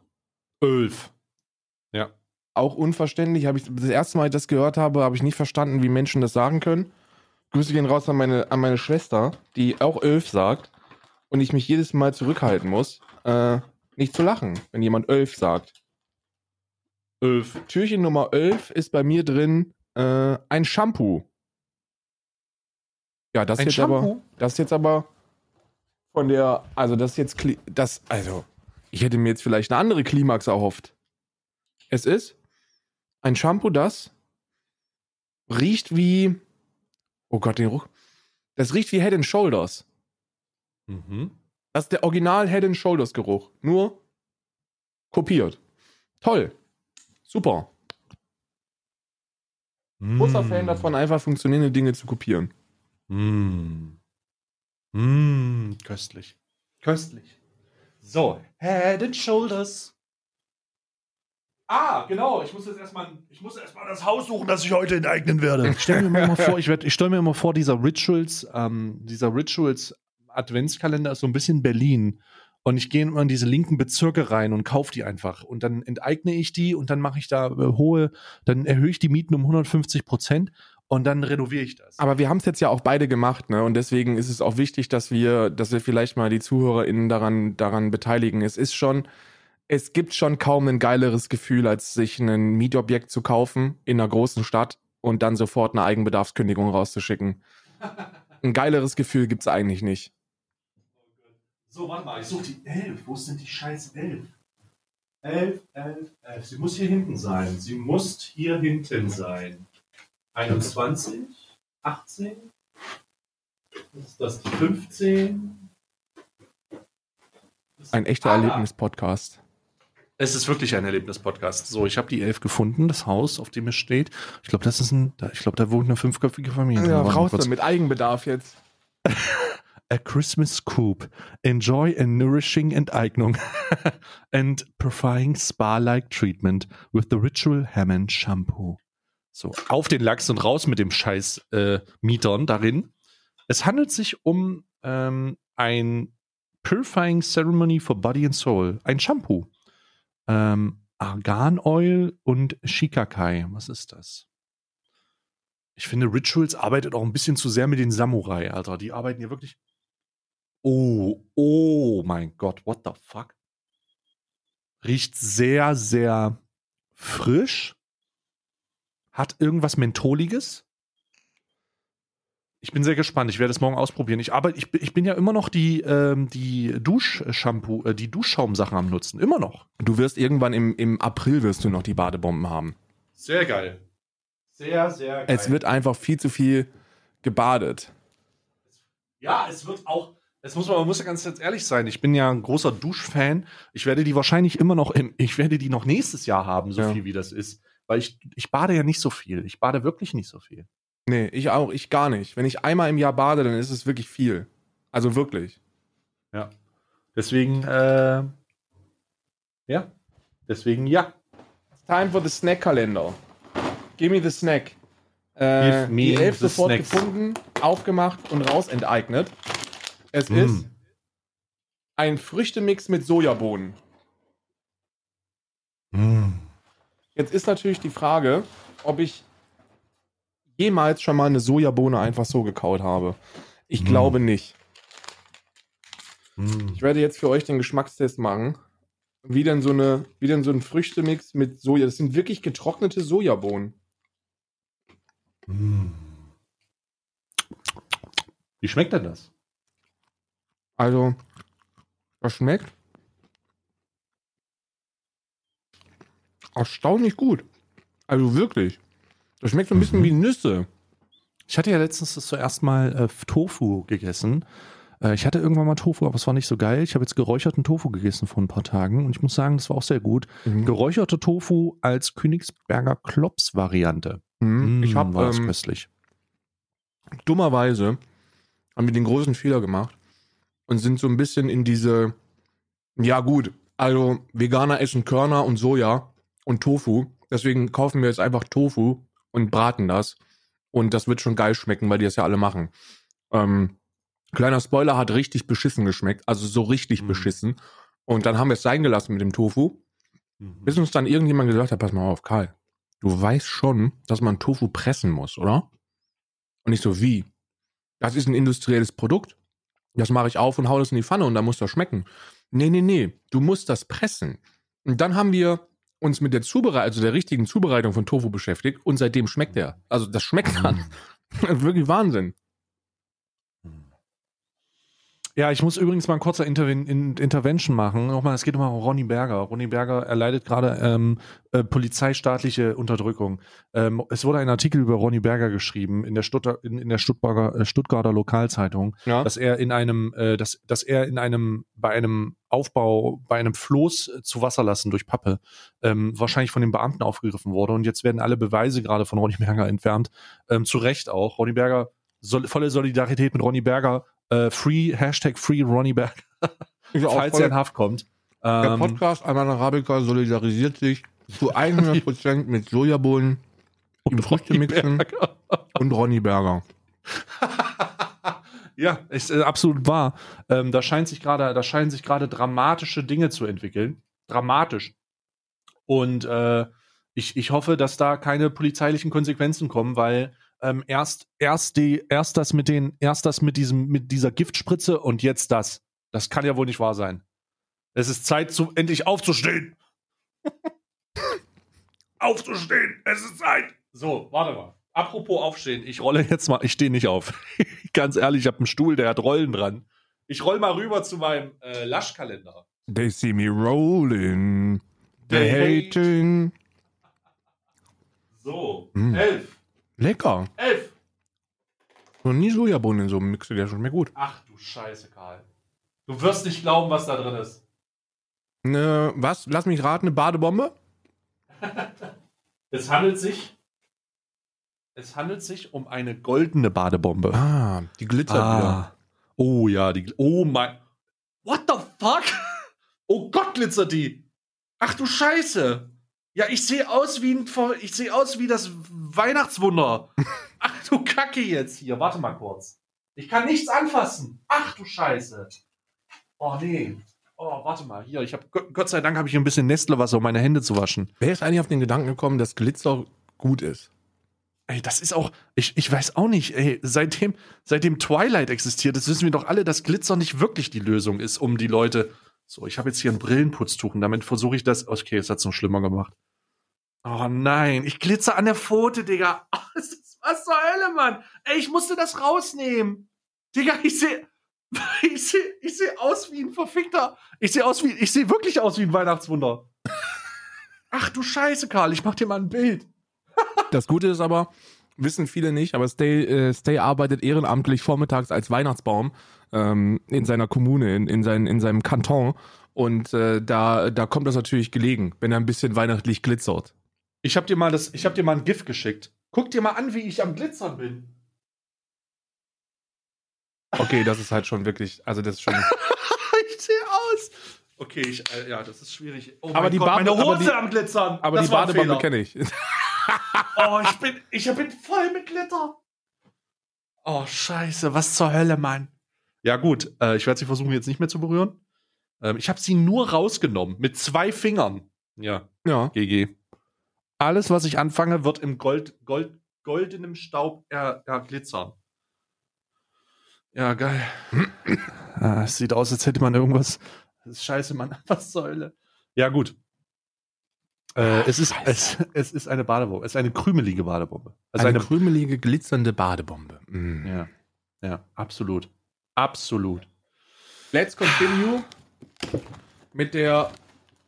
Elf. Ja. Auch unverständlich. Habe ich das erste Mal, als ich das gehört habe, habe ich nicht verstanden, wie Menschen das sagen können. Grüße gehen raus an meine, an meine Schwester, die auch 11 sagt. Und ich mich jedes Mal zurückhalten muss, äh, nicht zu lachen, wenn jemand 11 sagt. Elf. Türchen Nummer 11 ist bei mir drin äh, ein Shampoo. Ja, das Ein jetzt aber, Shampoo? das jetzt aber von der, also das jetzt, das, also, ich hätte mir jetzt vielleicht eine andere Klimax erhofft. Es ist ein Shampoo, das riecht wie, oh Gott, den Ruch, das riecht wie Head and Shoulders. Mhm. Das ist der Original Head and Shoulders Geruch. Nur kopiert. Toll. Super. Großer Mm. Fan davon, einfach funktionierende Dinge zu kopieren. Mm. Mm. Köstlich. Köstlich. So, Head and Shoulders. Ah, genau. Ich muss jetzt erstmal, ich muss erstmal das Haus suchen, das ich heute enteignen werde. Ich stelle mir immer vor, ich, werd- ich stelle mir immer vor, dieser Rituals, ähm, dieser Rituals Adventskalender ist so ein bisschen Berlin. Und ich gehe immer in diese linken Bezirke rein und kaufe die einfach. Und dann enteigne ich die und dann mache ich da äh, hohe, dann erhöhe ich die Mieten um 150 Prozent und dann renoviere ich das. Aber wir haben es jetzt ja auch beide gemacht, ne? Und deswegen ist es auch wichtig, dass wir, dass wir vielleicht mal die ZuhörerInnen daran, daran beteiligen. Es ist schon, es gibt schon kaum ein geileres Gefühl, als sich ein Mietobjekt zu kaufen in einer großen Stadt und dann sofort eine Eigenbedarfskündigung rauszuschicken. Ein geileres Gefühl gibt's eigentlich nicht. So, warte mal, ich suche die 11. Wo sind die scheiß 11? 11, 11, 11. Sie muss hier hinten sein. Sie muss hier hinten sein. 21, 18. ist das die 15? Ein echter Ah. Erlebnis-Podcast. Es ist wirklich ein Erlebnis-Podcast. So, ich habe die 11 gefunden, das Haus, auf dem es steht. Ich glaube, das ist ein, da- ich glaube, da wohnt eine fünfköpfige Familie. Ja, raus damit Eigenbedarf jetzt. A Christmas Coop. Enjoy a nourishing Enteignung and providing spa-like treatment with the Ritual Hammond Shampoo. So, auf den Lachs und raus mit dem Scheiß äh, Mietern darin. Es handelt sich um ähm, ein Purifying Ceremony for Body and Soul. Ein Shampoo. Ähm, Argan Oil und Shikakai. Was ist das? Ich finde, Rituals arbeitet auch ein bisschen zu sehr mit den Samurai, Alter. Die arbeiten hier wirklich. Oh, oh mein Gott, what the fuck? Riecht sehr, sehr frisch. Hat irgendwas Mentholiges. Ich bin sehr gespannt. Ich werde es morgen ausprobieren. Ich, arbeite, ich, bin- ich bin ja immer noch die, ähm, die Duschshampoo, äh, die Duschschaumsachen am Nutzen. Immer noch. Du wirst irgendwann im, im April wirst du noch die Badebomben haben. Sehr geil. Sehr, sehr geil. Es wird einfach viel zu viel gebadet. Ja, es wird auch. Es muss man, man muss ja ganz ehrlich sein. Ich bin ja ein großer Duschfan. Ich werde die wahrscheinlich immer noch im, ich werde die noch nächstes Jahr haben, so Ja. viel wie das ist. Weil ich, ich bade ja nicht so viel. Ich bade wirklich nicht so viel. Nee, ich auch, ich gar nicht. Wenn ich einmal im Jahr bade, dann ist es wirklich viel. Also wirklich. Ja. Deswegen, äh, ja. Deswegen, ja. Time for the Snack-Kalender. Give me the snack. Äh, Give me die elf sofort snacks. gefunden, aufgemacht und raus enteignet. Es Mm. ist ein Früchtemix mit Sojabohnen. Mm. Jetzt ist natürlich die Frage, ob ich jemals schon mal eine Sojabohne einfach so gekaut habe. Ich Mm. glaube nicht. Mm. Ich werde jetzt für euch den Geschmackstest machen. Wie denn so eine, wie denn so ein Früchtemix mit Soja. Das sind wirklich getrocknete Sojabohnen. Mm. Wie schmeckt denn das? Also, das schmeckt erstaunlich gut. Also wirklich. Das schmeckt so ein bisschen Mhm. wie Nüsse. Ich hatte ja letztens das zuerst mal äh, Tofu gegessen. Äh, ich hatte irgendwann mal Tofu, aber es war nicht so geil. Ich habe jetzt geräucherten Tofu gegessen vor ein paar Tagen und ich muss sagen, das war auch sehr gut. Geräucherte Tofu als Königsberger Klops-Variante. Mhm. Ich Mm, habe war das ähm, köstlich. dummerweise haben wir den großen Fehler gemacht und sind so ein bisschen in diese, ja gut, also Veganer essen Körner und Soja und Tofu. Deswegen kaufen wir jetzt einfach Tofu und braten das. Und das wird schon geil schmecken, weil die das ja alle machen. Ähm, kleiner Spoiler hat richtig beschissen geschmeckt, also so richtig Mhm. beschissen. Und dann haben wir es sein gelassen mit dem Tofu, Mhm. bis uns dann irgendjemand gesagt hat, pass mal auf, Karl, du weißt schon, dass man Tofu pressen muss, oder? Und ich so, wie? Das ist ein industrielles Produkt. Das mache ich auf und hau das in die Pfanne und dann muss das schmecken. Nee, nee, nee, du musst das pressen. Und dann haben wir uns mit der Zubereitung, also der richtigen Zubereitung von Tofu beschäftigt und seitdem schmeckt er. Also das schmeckt dann. Wirklich Wahnsinn. Ja, ich muss übrigens mal ein kurzer Interven in Intervention machen. Nochmal, es geht um Ronny Berger. Ronny Berger erleidet gerade ähm, äh, polizeistaatliche Unterdrückung. Ähm, es wurde ein Artikel über Ronny Berger geschrieben in der, Stuttgart, in, in der Stuttgarter, äh, Stuttgarter Lokalzeitung, Ja. dass er in einem, äh, dass, dass er in einem, bei einem Aufbau, bei einem Floß zu Wasser lassen durch Pappe, ähm, wahrscheinlich von den Beamten aufgegriffen wurde. Und jetzt werden alle Beweise gerade von Ronny Berger entfernt. Ähm, zu Recht auch. Ronny Berger, sol volle Solidarität mit Ronny Berger. Äh, free, Hashtag Free Ronny Berger, auch falls er in Haft kommt. der Ähm, Podcast Alman Arabica solidarisiert sich zu 100% mit Sojabohnen, im Früchtemixen und Ronny Berger. ja, ist äh, absolut wahr. Ähm, da scheint sich gerade, da scheinen sich gerade dramatische Dinge zu entwickeln. Dramatisch. Und äh, ich, ich hoffe, dass da keine polizeilichen Konsequenzen kommen, weil ähm, erst, erst die, erst das mit den, erst das mit diesem, mit dieser Giftspritze und jetzt das. Das kann ja wohl nicht wahr sein. Es ist Zeit, zu, endlich aufzustehen. aufzustehen, es ist Zeit. So, warte mal. Apropos aufstehen, ich rolle jetzt mal, ich stehe nicht auf. Ganz ehrlich, ich habe einen Stuhl, der hat Rollen dran. Ich roll mal rüber zu meinem äh, Laschkalender. They see me rolling. They They hating. So, Mm. elf, Lecker. elf. Noch nie Sojabohnen in so einem Mix, der schon mehr gut. Ach du Scheiße, Karl. Du wirst nicht glauben, was da drin ist. Ne, was? Lass mich raten, eine Badebombe? Es handelt sich. Es handelt sich um eine goldene Badebombe. Ah, die glitzert wieder. Oh ja, die. Oh mein. What the fuck? Oh Gott, glitzert die. Ach du Scheiße. Ja, ich sehe aus wie ein. Ich sehe aus wie das Weihnachtswunder. Ach du Kacke jetzt hier. Warte mal kurz. Ich kann nichts anfassen. Ach du Scheiße. Oh nee. Oh, warte mal. Hier, ich habe Gott sei Dank habe ich ein bisschen Nestlewasser, um meine Hände zu waschen. Wer ist eigentlich auf den Gedanken gekommen, dass Glitzer gut ist? Ey, das ist auch, ich, ich weiß auch nicht, ey, seitdem, seitdem Twilight existiert, das wissen wir doch alle, dass Glitzer nicht wirklich die Lösung ist, um die Leute. So, ich habe jetzt hier ein Brillenputztuch und damit versuche ich das. Okay, es hat's noch schlimmer gemacht. Oh nein, ich glitzer an der Pfote, Digga. Oh, was, ist, was zur Hölle, Mann? Ey, ich musste das rausnehmen. Digga, ich sehe. Ich sehe ich seh aus wie ein verfickter. Ich sehe aus wie. Ich sehe wirklich aus wie ein Weihnachtswunder. Ach du Scheiße, Karl, ich mach dir mal ein Bild. Das Gute ist aber, wissen viele nicht, aber Stay, äh, Stay arbeitet ehrenamtlich vormittags als Weihnachtsbaum ähm, in seiner Kommune, in, in, sein, in seinem Kanton. Und äh, da, da kommt das natürlich gelegen, wenn er ein bisschen weihnachtlich glitzert. Ich hab dir mal das, ich hab dir mal ein GIF geschickt. Guck dir mal an, wie ich am Glitzern bin. Okay, das ist halt schon wirklich, also das ist schon. ich sehe aus. Okay, ich, äh, ja, das ist schwierig. Oh Aber mein die Gott, Bade- meine aber Hose die- am Glitzern. Aber das die Fehler. kenne ich. Oh, ich bin, ich bin voll mit Glitter. Oh, scheiße, was zur Hölle, Mann. Ja, gut, äh, ich werde sie versuchen, jetzt nicht mehr zu berühren. Ähm, ich habe sie nur rausgenommen, mit zwei Fingern. Ja, Ja. GG. Alles, was ich anfange, wird im Gold, Gold, goldenem Staub er, erglitzern. Ja, geil. ah, es sieht aus, als hätte man irgendwas. Das ist scheiße, Mann. Was zur Hölle? Ja, gut. Äh, es, ist, es, es ist eine Badebombe. Es ist eine krümelige Badebombe. Also eine, eine, krümelige, glitzernde Badebombe. Mm. ja, ja, absolut. Absolut. Let's continue mit der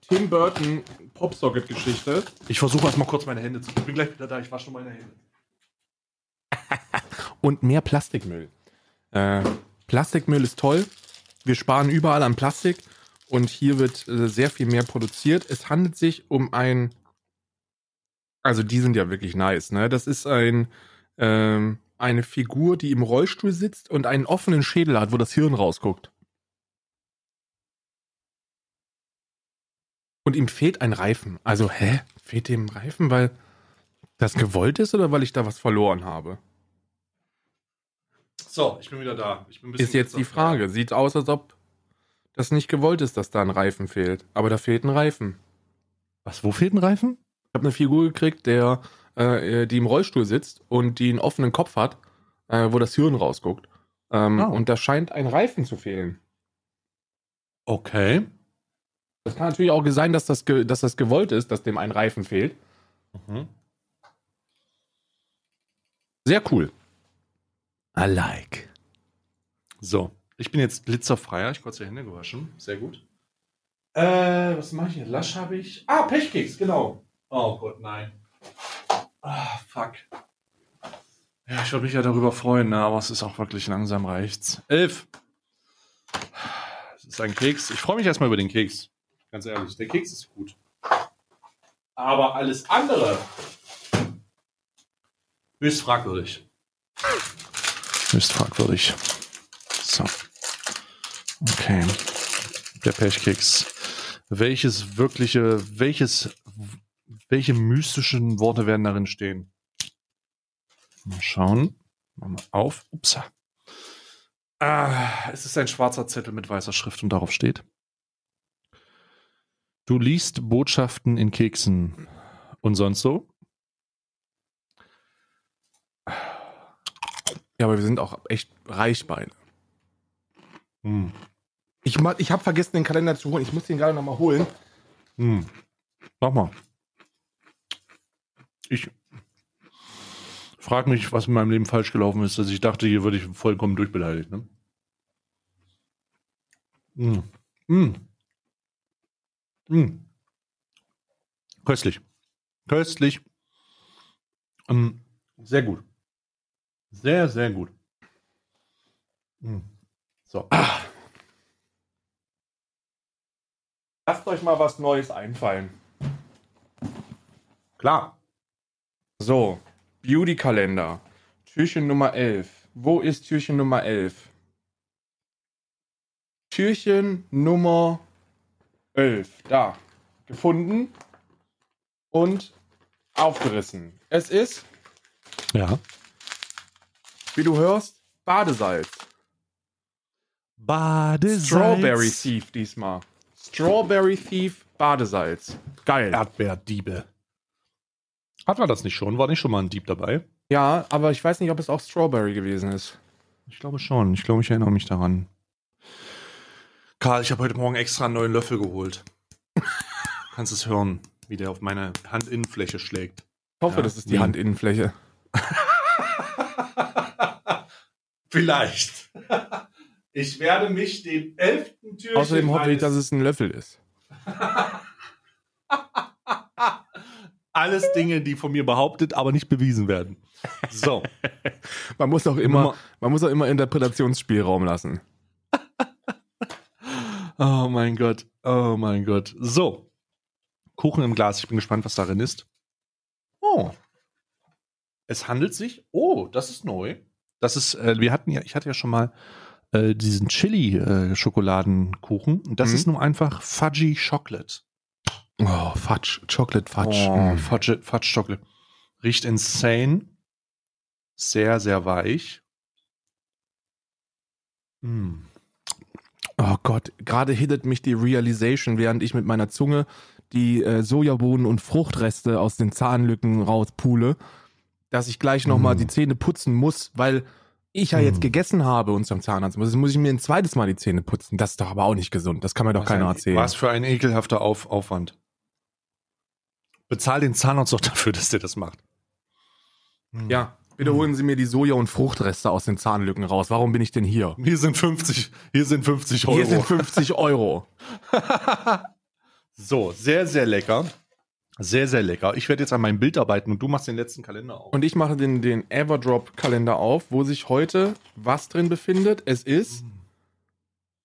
Tim Burton Popsocket-Geschichte. Ich versuche erstmal kurz meine Hände zu. Ich bin gleich wieder da. Ich wasche schon meine Hände. Und mehr Plastikmüll. Äh, Plastikmüll ist toll. Wir sparen überall an Plastik und hier wird äh, sehr viel mehr produziert. Es handelt sich um ein, also die sind ja wirklich nice, ne? Das ist ein, ähm, eine Figur, die im Rollstuhl sitzt und einen offenen Schädel hat, wo das Hirn rausguckt. Und ihm fehlt ein Reifen. Also, hä? Fehlt dem ein Reifen, weil das gewollt ist oder weil ich da was verloren habe? So, ich bin wieder da. Bin Ist jetzt die. Frage. Sieht aus, als ob das nicht gewollt ist, dass da ein Reifen fehlt. Aber da fehlt ein Reifen. Was, wo fehlt ein Reifen? Ich habe eine Figur gekriegt, der, äh, die im Rollstuhl sitzt und die einen offenen Kopf hat, äh, wo das Hirn rausguckt. Ähm, Ah. Und da scheint ein Reifen zu fehlen. Okay. Das kann natürlich auch sein, dass das, dass das gewollt ist, dass dem ein Reifen fehlt. Mhm. Sehr cool. I like. So, ich bin jetzt glitzerfrei. Hab Ich kurz die Hände gewaschen. Sehr gut. Äh, was mache ich hier? Lasch habe ich. Ah, Pechkeks, genau. Oh Gott, nein. Ah, fuck. Ja, ich würde mich ja darüber freuen, ne, aber es ist auch wirklich langsam reicht's. Elf. Es ist ein Keks. Ich freue mich erstmal über den Keks. Ganz ehrlich, der Keks ist gut. Aber alles andere höchst fragwürdig. Höchst fragwürdig. So. Okay. Der Pechkeks. Welches wirkliche, welches, welche mystischen Worte werden darin stehen? Mal schauen. Machen wir auf. Upsa. Ah, es ist ein schwarzer Zettel mit weißer Schrift und darauf steht. Du liest Botschaften in Keksen und sonst so? Ja, aber wir sind auch echt reich beide. Hm. Ich, ich habe vergessen, den Kalender zu holen. Ich muss den gerade nochmal holen. Hm. Mach mal. Ich frage mich, was in meinem Leben falsch gelaufen ist, dass ich dachte, hier würde ich vollkommen durchbeleidigt. Ne? Hm. Hm. Hm. Köstlich. Köstlich. Ähm, sehr gut. Sehr, sehr gut. So. Lasst euch mal was Neues einfallen. Klar. So, Beauty-Kalender. Türchen Nummer 11. Wo ist Türchen Nummer 11? Türchen Nummer 11. Da. Gefunden und aufgerissen. Es ist, Ja. wie du hörst, Badesalz. Badesalz. Strawberry Thief diesmal. Strawberry Thief Badesalz. Geil. Erdbeerdiebe. Hat man das nicht schon? War nicht schon mal ein Dieb dabei? Ja, aber ich weiß nicht, ob es auch Strawberry gewesen ist. Ich glaube schon. Ich glaube, ich erinnere mich daran. Karl, ich habe heute Morgen extra einen neuen Löffel geholt. Kannst es hören, wie der auf meine Handinnenfläche schlägt. Ich hoffe, Ja, das ist die. Handinnenfläche. Vielleicht. Ich werde mich dem elften Türchen Außerdem hoffe ich, dass es ein Löffel ist. alles Dinge, die von mir behauptet, aber nicht bewiesen werden. So. Man muss auch immer, man muss auch immer Interpretationsspielraum lassen. Oh mein Gott. Oh mein Gott. So. Kuchen im Glas. Ich bin gespannt, was darin ist. Oh. Es handelt sich. Oh, das ist neu. Das ist, äh, wir hatten ja, ich hatte ja schon mal äh, diesen Chili-Schokoladenkuchen. Und das Mhm. ist nun einfach Fudgy Chocolate. Oh, Fudge, Chocolate Fudge. Oh, Mm. Fudge, Fudge Chocolate. Riecht insane. Sehr, sehr weich. Mm. Oh Gott, gerade hittet mich die Realization, während ich mit meiner Zunge die äh, Sojabohnen und Fruchtreste aus den Zahnlücken rauspule, dass ich gleich nochmal Mm. die Zähne putzen muss, weil ich ja jetzt Mm. gegessen habe und zum Zahnarzt muss. Muss ich mir ein zweites Mal die Zähne putzen. Das ist doch aber auch nicht gesund. Das kann mir doch Was keiner ein- erzählen. Was für ein ekelhafter Auf Aufwand. Bezahl den Zahnarzt doch dafür, dass der das macht. Hm. Ja, bitte holen Sie mir die Soja- und Fruchtreste aus den Zahnlücken raus. Warum bin ich denn hier? Hier sind 50, hier sind 50 Euro. Hier sind 50 Euro. so, sehr, sehr lecker. Sehr, sehr lecker. Ich werde jetzt an meinem Bild arbeiten und du machst den letzten Kalender auf. Und ich mache den, den Everdrop-Kalender auf, wo sich heute was drin befindet. Es ist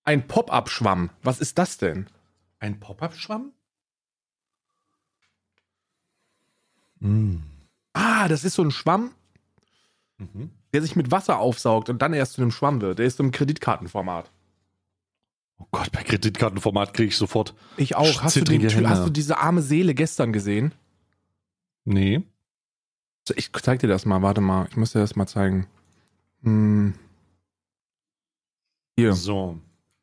ein Pop-Up-Schwamm. Was ist das denn? Ein Pop-Up-Schwamm? Mm. Ah, das ist so ein Schwamm, Mhm. der sich mit Wasser aufsaugt und dann erst zu einem Schwamm wird. Der ist so im Kreditkartenformat. Oh Gott, bei Kreditkartenformat kriege ich sofort. Ich auch. Hast du, den, Hände. hast du diese arme Seele gestern gesehen? Nee. So, Ich zeig dir das mal. Warte mal. Ich muss dir das mal zeigen. Hm. Hier. So.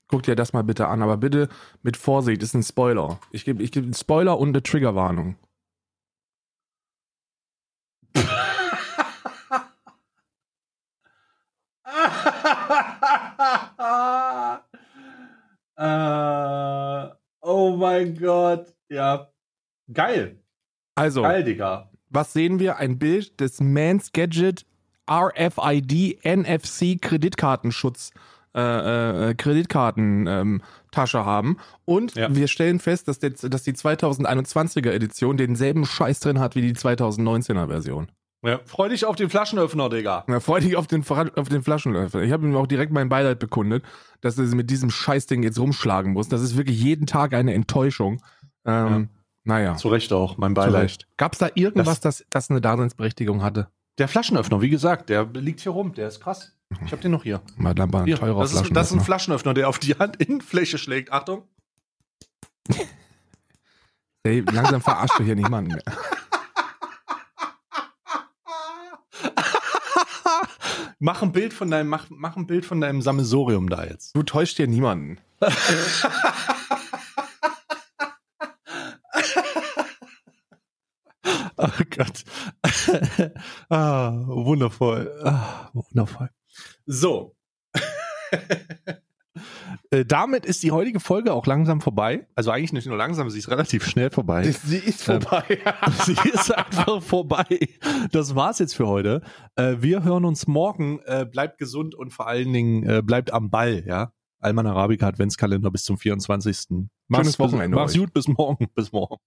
Guck dir das mal bitte an, aber bitte mit Vorsicht, ist ein Spoiler. Ich gebe ich geb einen Spoiler und eine Triggerwarnung. äh, oh mein Gott. Ja. Geil. Also, Geil, Digga. was sehen wir? Ein Bild des Mans Gadget RFID NFC Kreditkartenschutz äh, äh, Kreditkarten ähm, Tasche haben und Ja. wir stellen fest, dass, der, dass die 2021er Edition denselben Scheiß drin hat wie die 2019er Version. Ja, freu dich auf den Flaschenöffner, Digga. Na, freu dich auf den, auf den Flaschenöffner. Ich habe ihm auch direkt mein Beileid bekundet, dass er mit diesem Scheißding jetzt rumschlagen muss. Das ist wirklich jeden Tag eine Enttäuschung. Ähm, Naja, Zu Recht auch, mein Beileid. Gab es da irgendwas, das, das eine Daseinsberechtigung hatte? Der Flaschenöffner, wie gesagt, der liegt hier rum, der ist krass. Ich hab den noch hier. Mal dann mal ein hier teurer das, ist, das ist ein Flaschenöffner. Flaschenöffner, der auf die Handinnenfläche schlägt. Achtung. Ey, langsam verarscht du hier niemanden mehr. mach ein Bild von deinem, mach, mach ein Bild von deinem Sammelsorium da jetzt. Du täuscht hier niemanden. Oh Gott. ah, wundervoll. Ah, wundervoll. So. Äh, Damit ist die heutige Folge auch langsam vorbei. Also eigentlich nicht nur langsam, sie ist relativ schnell vorbei. Sie ist vorbei. Sie ist einfach vorbei. Das war's jetzt für heute. Äh, wir hören uns morgen. Äh, bleibt gesund und vor allen Dingen bleibt am Ball, ja. Alman Arabica Adventskalender bis zum 24. Mach's, Wochenende Mach's euch. gut, bis morgen. Bis morgen.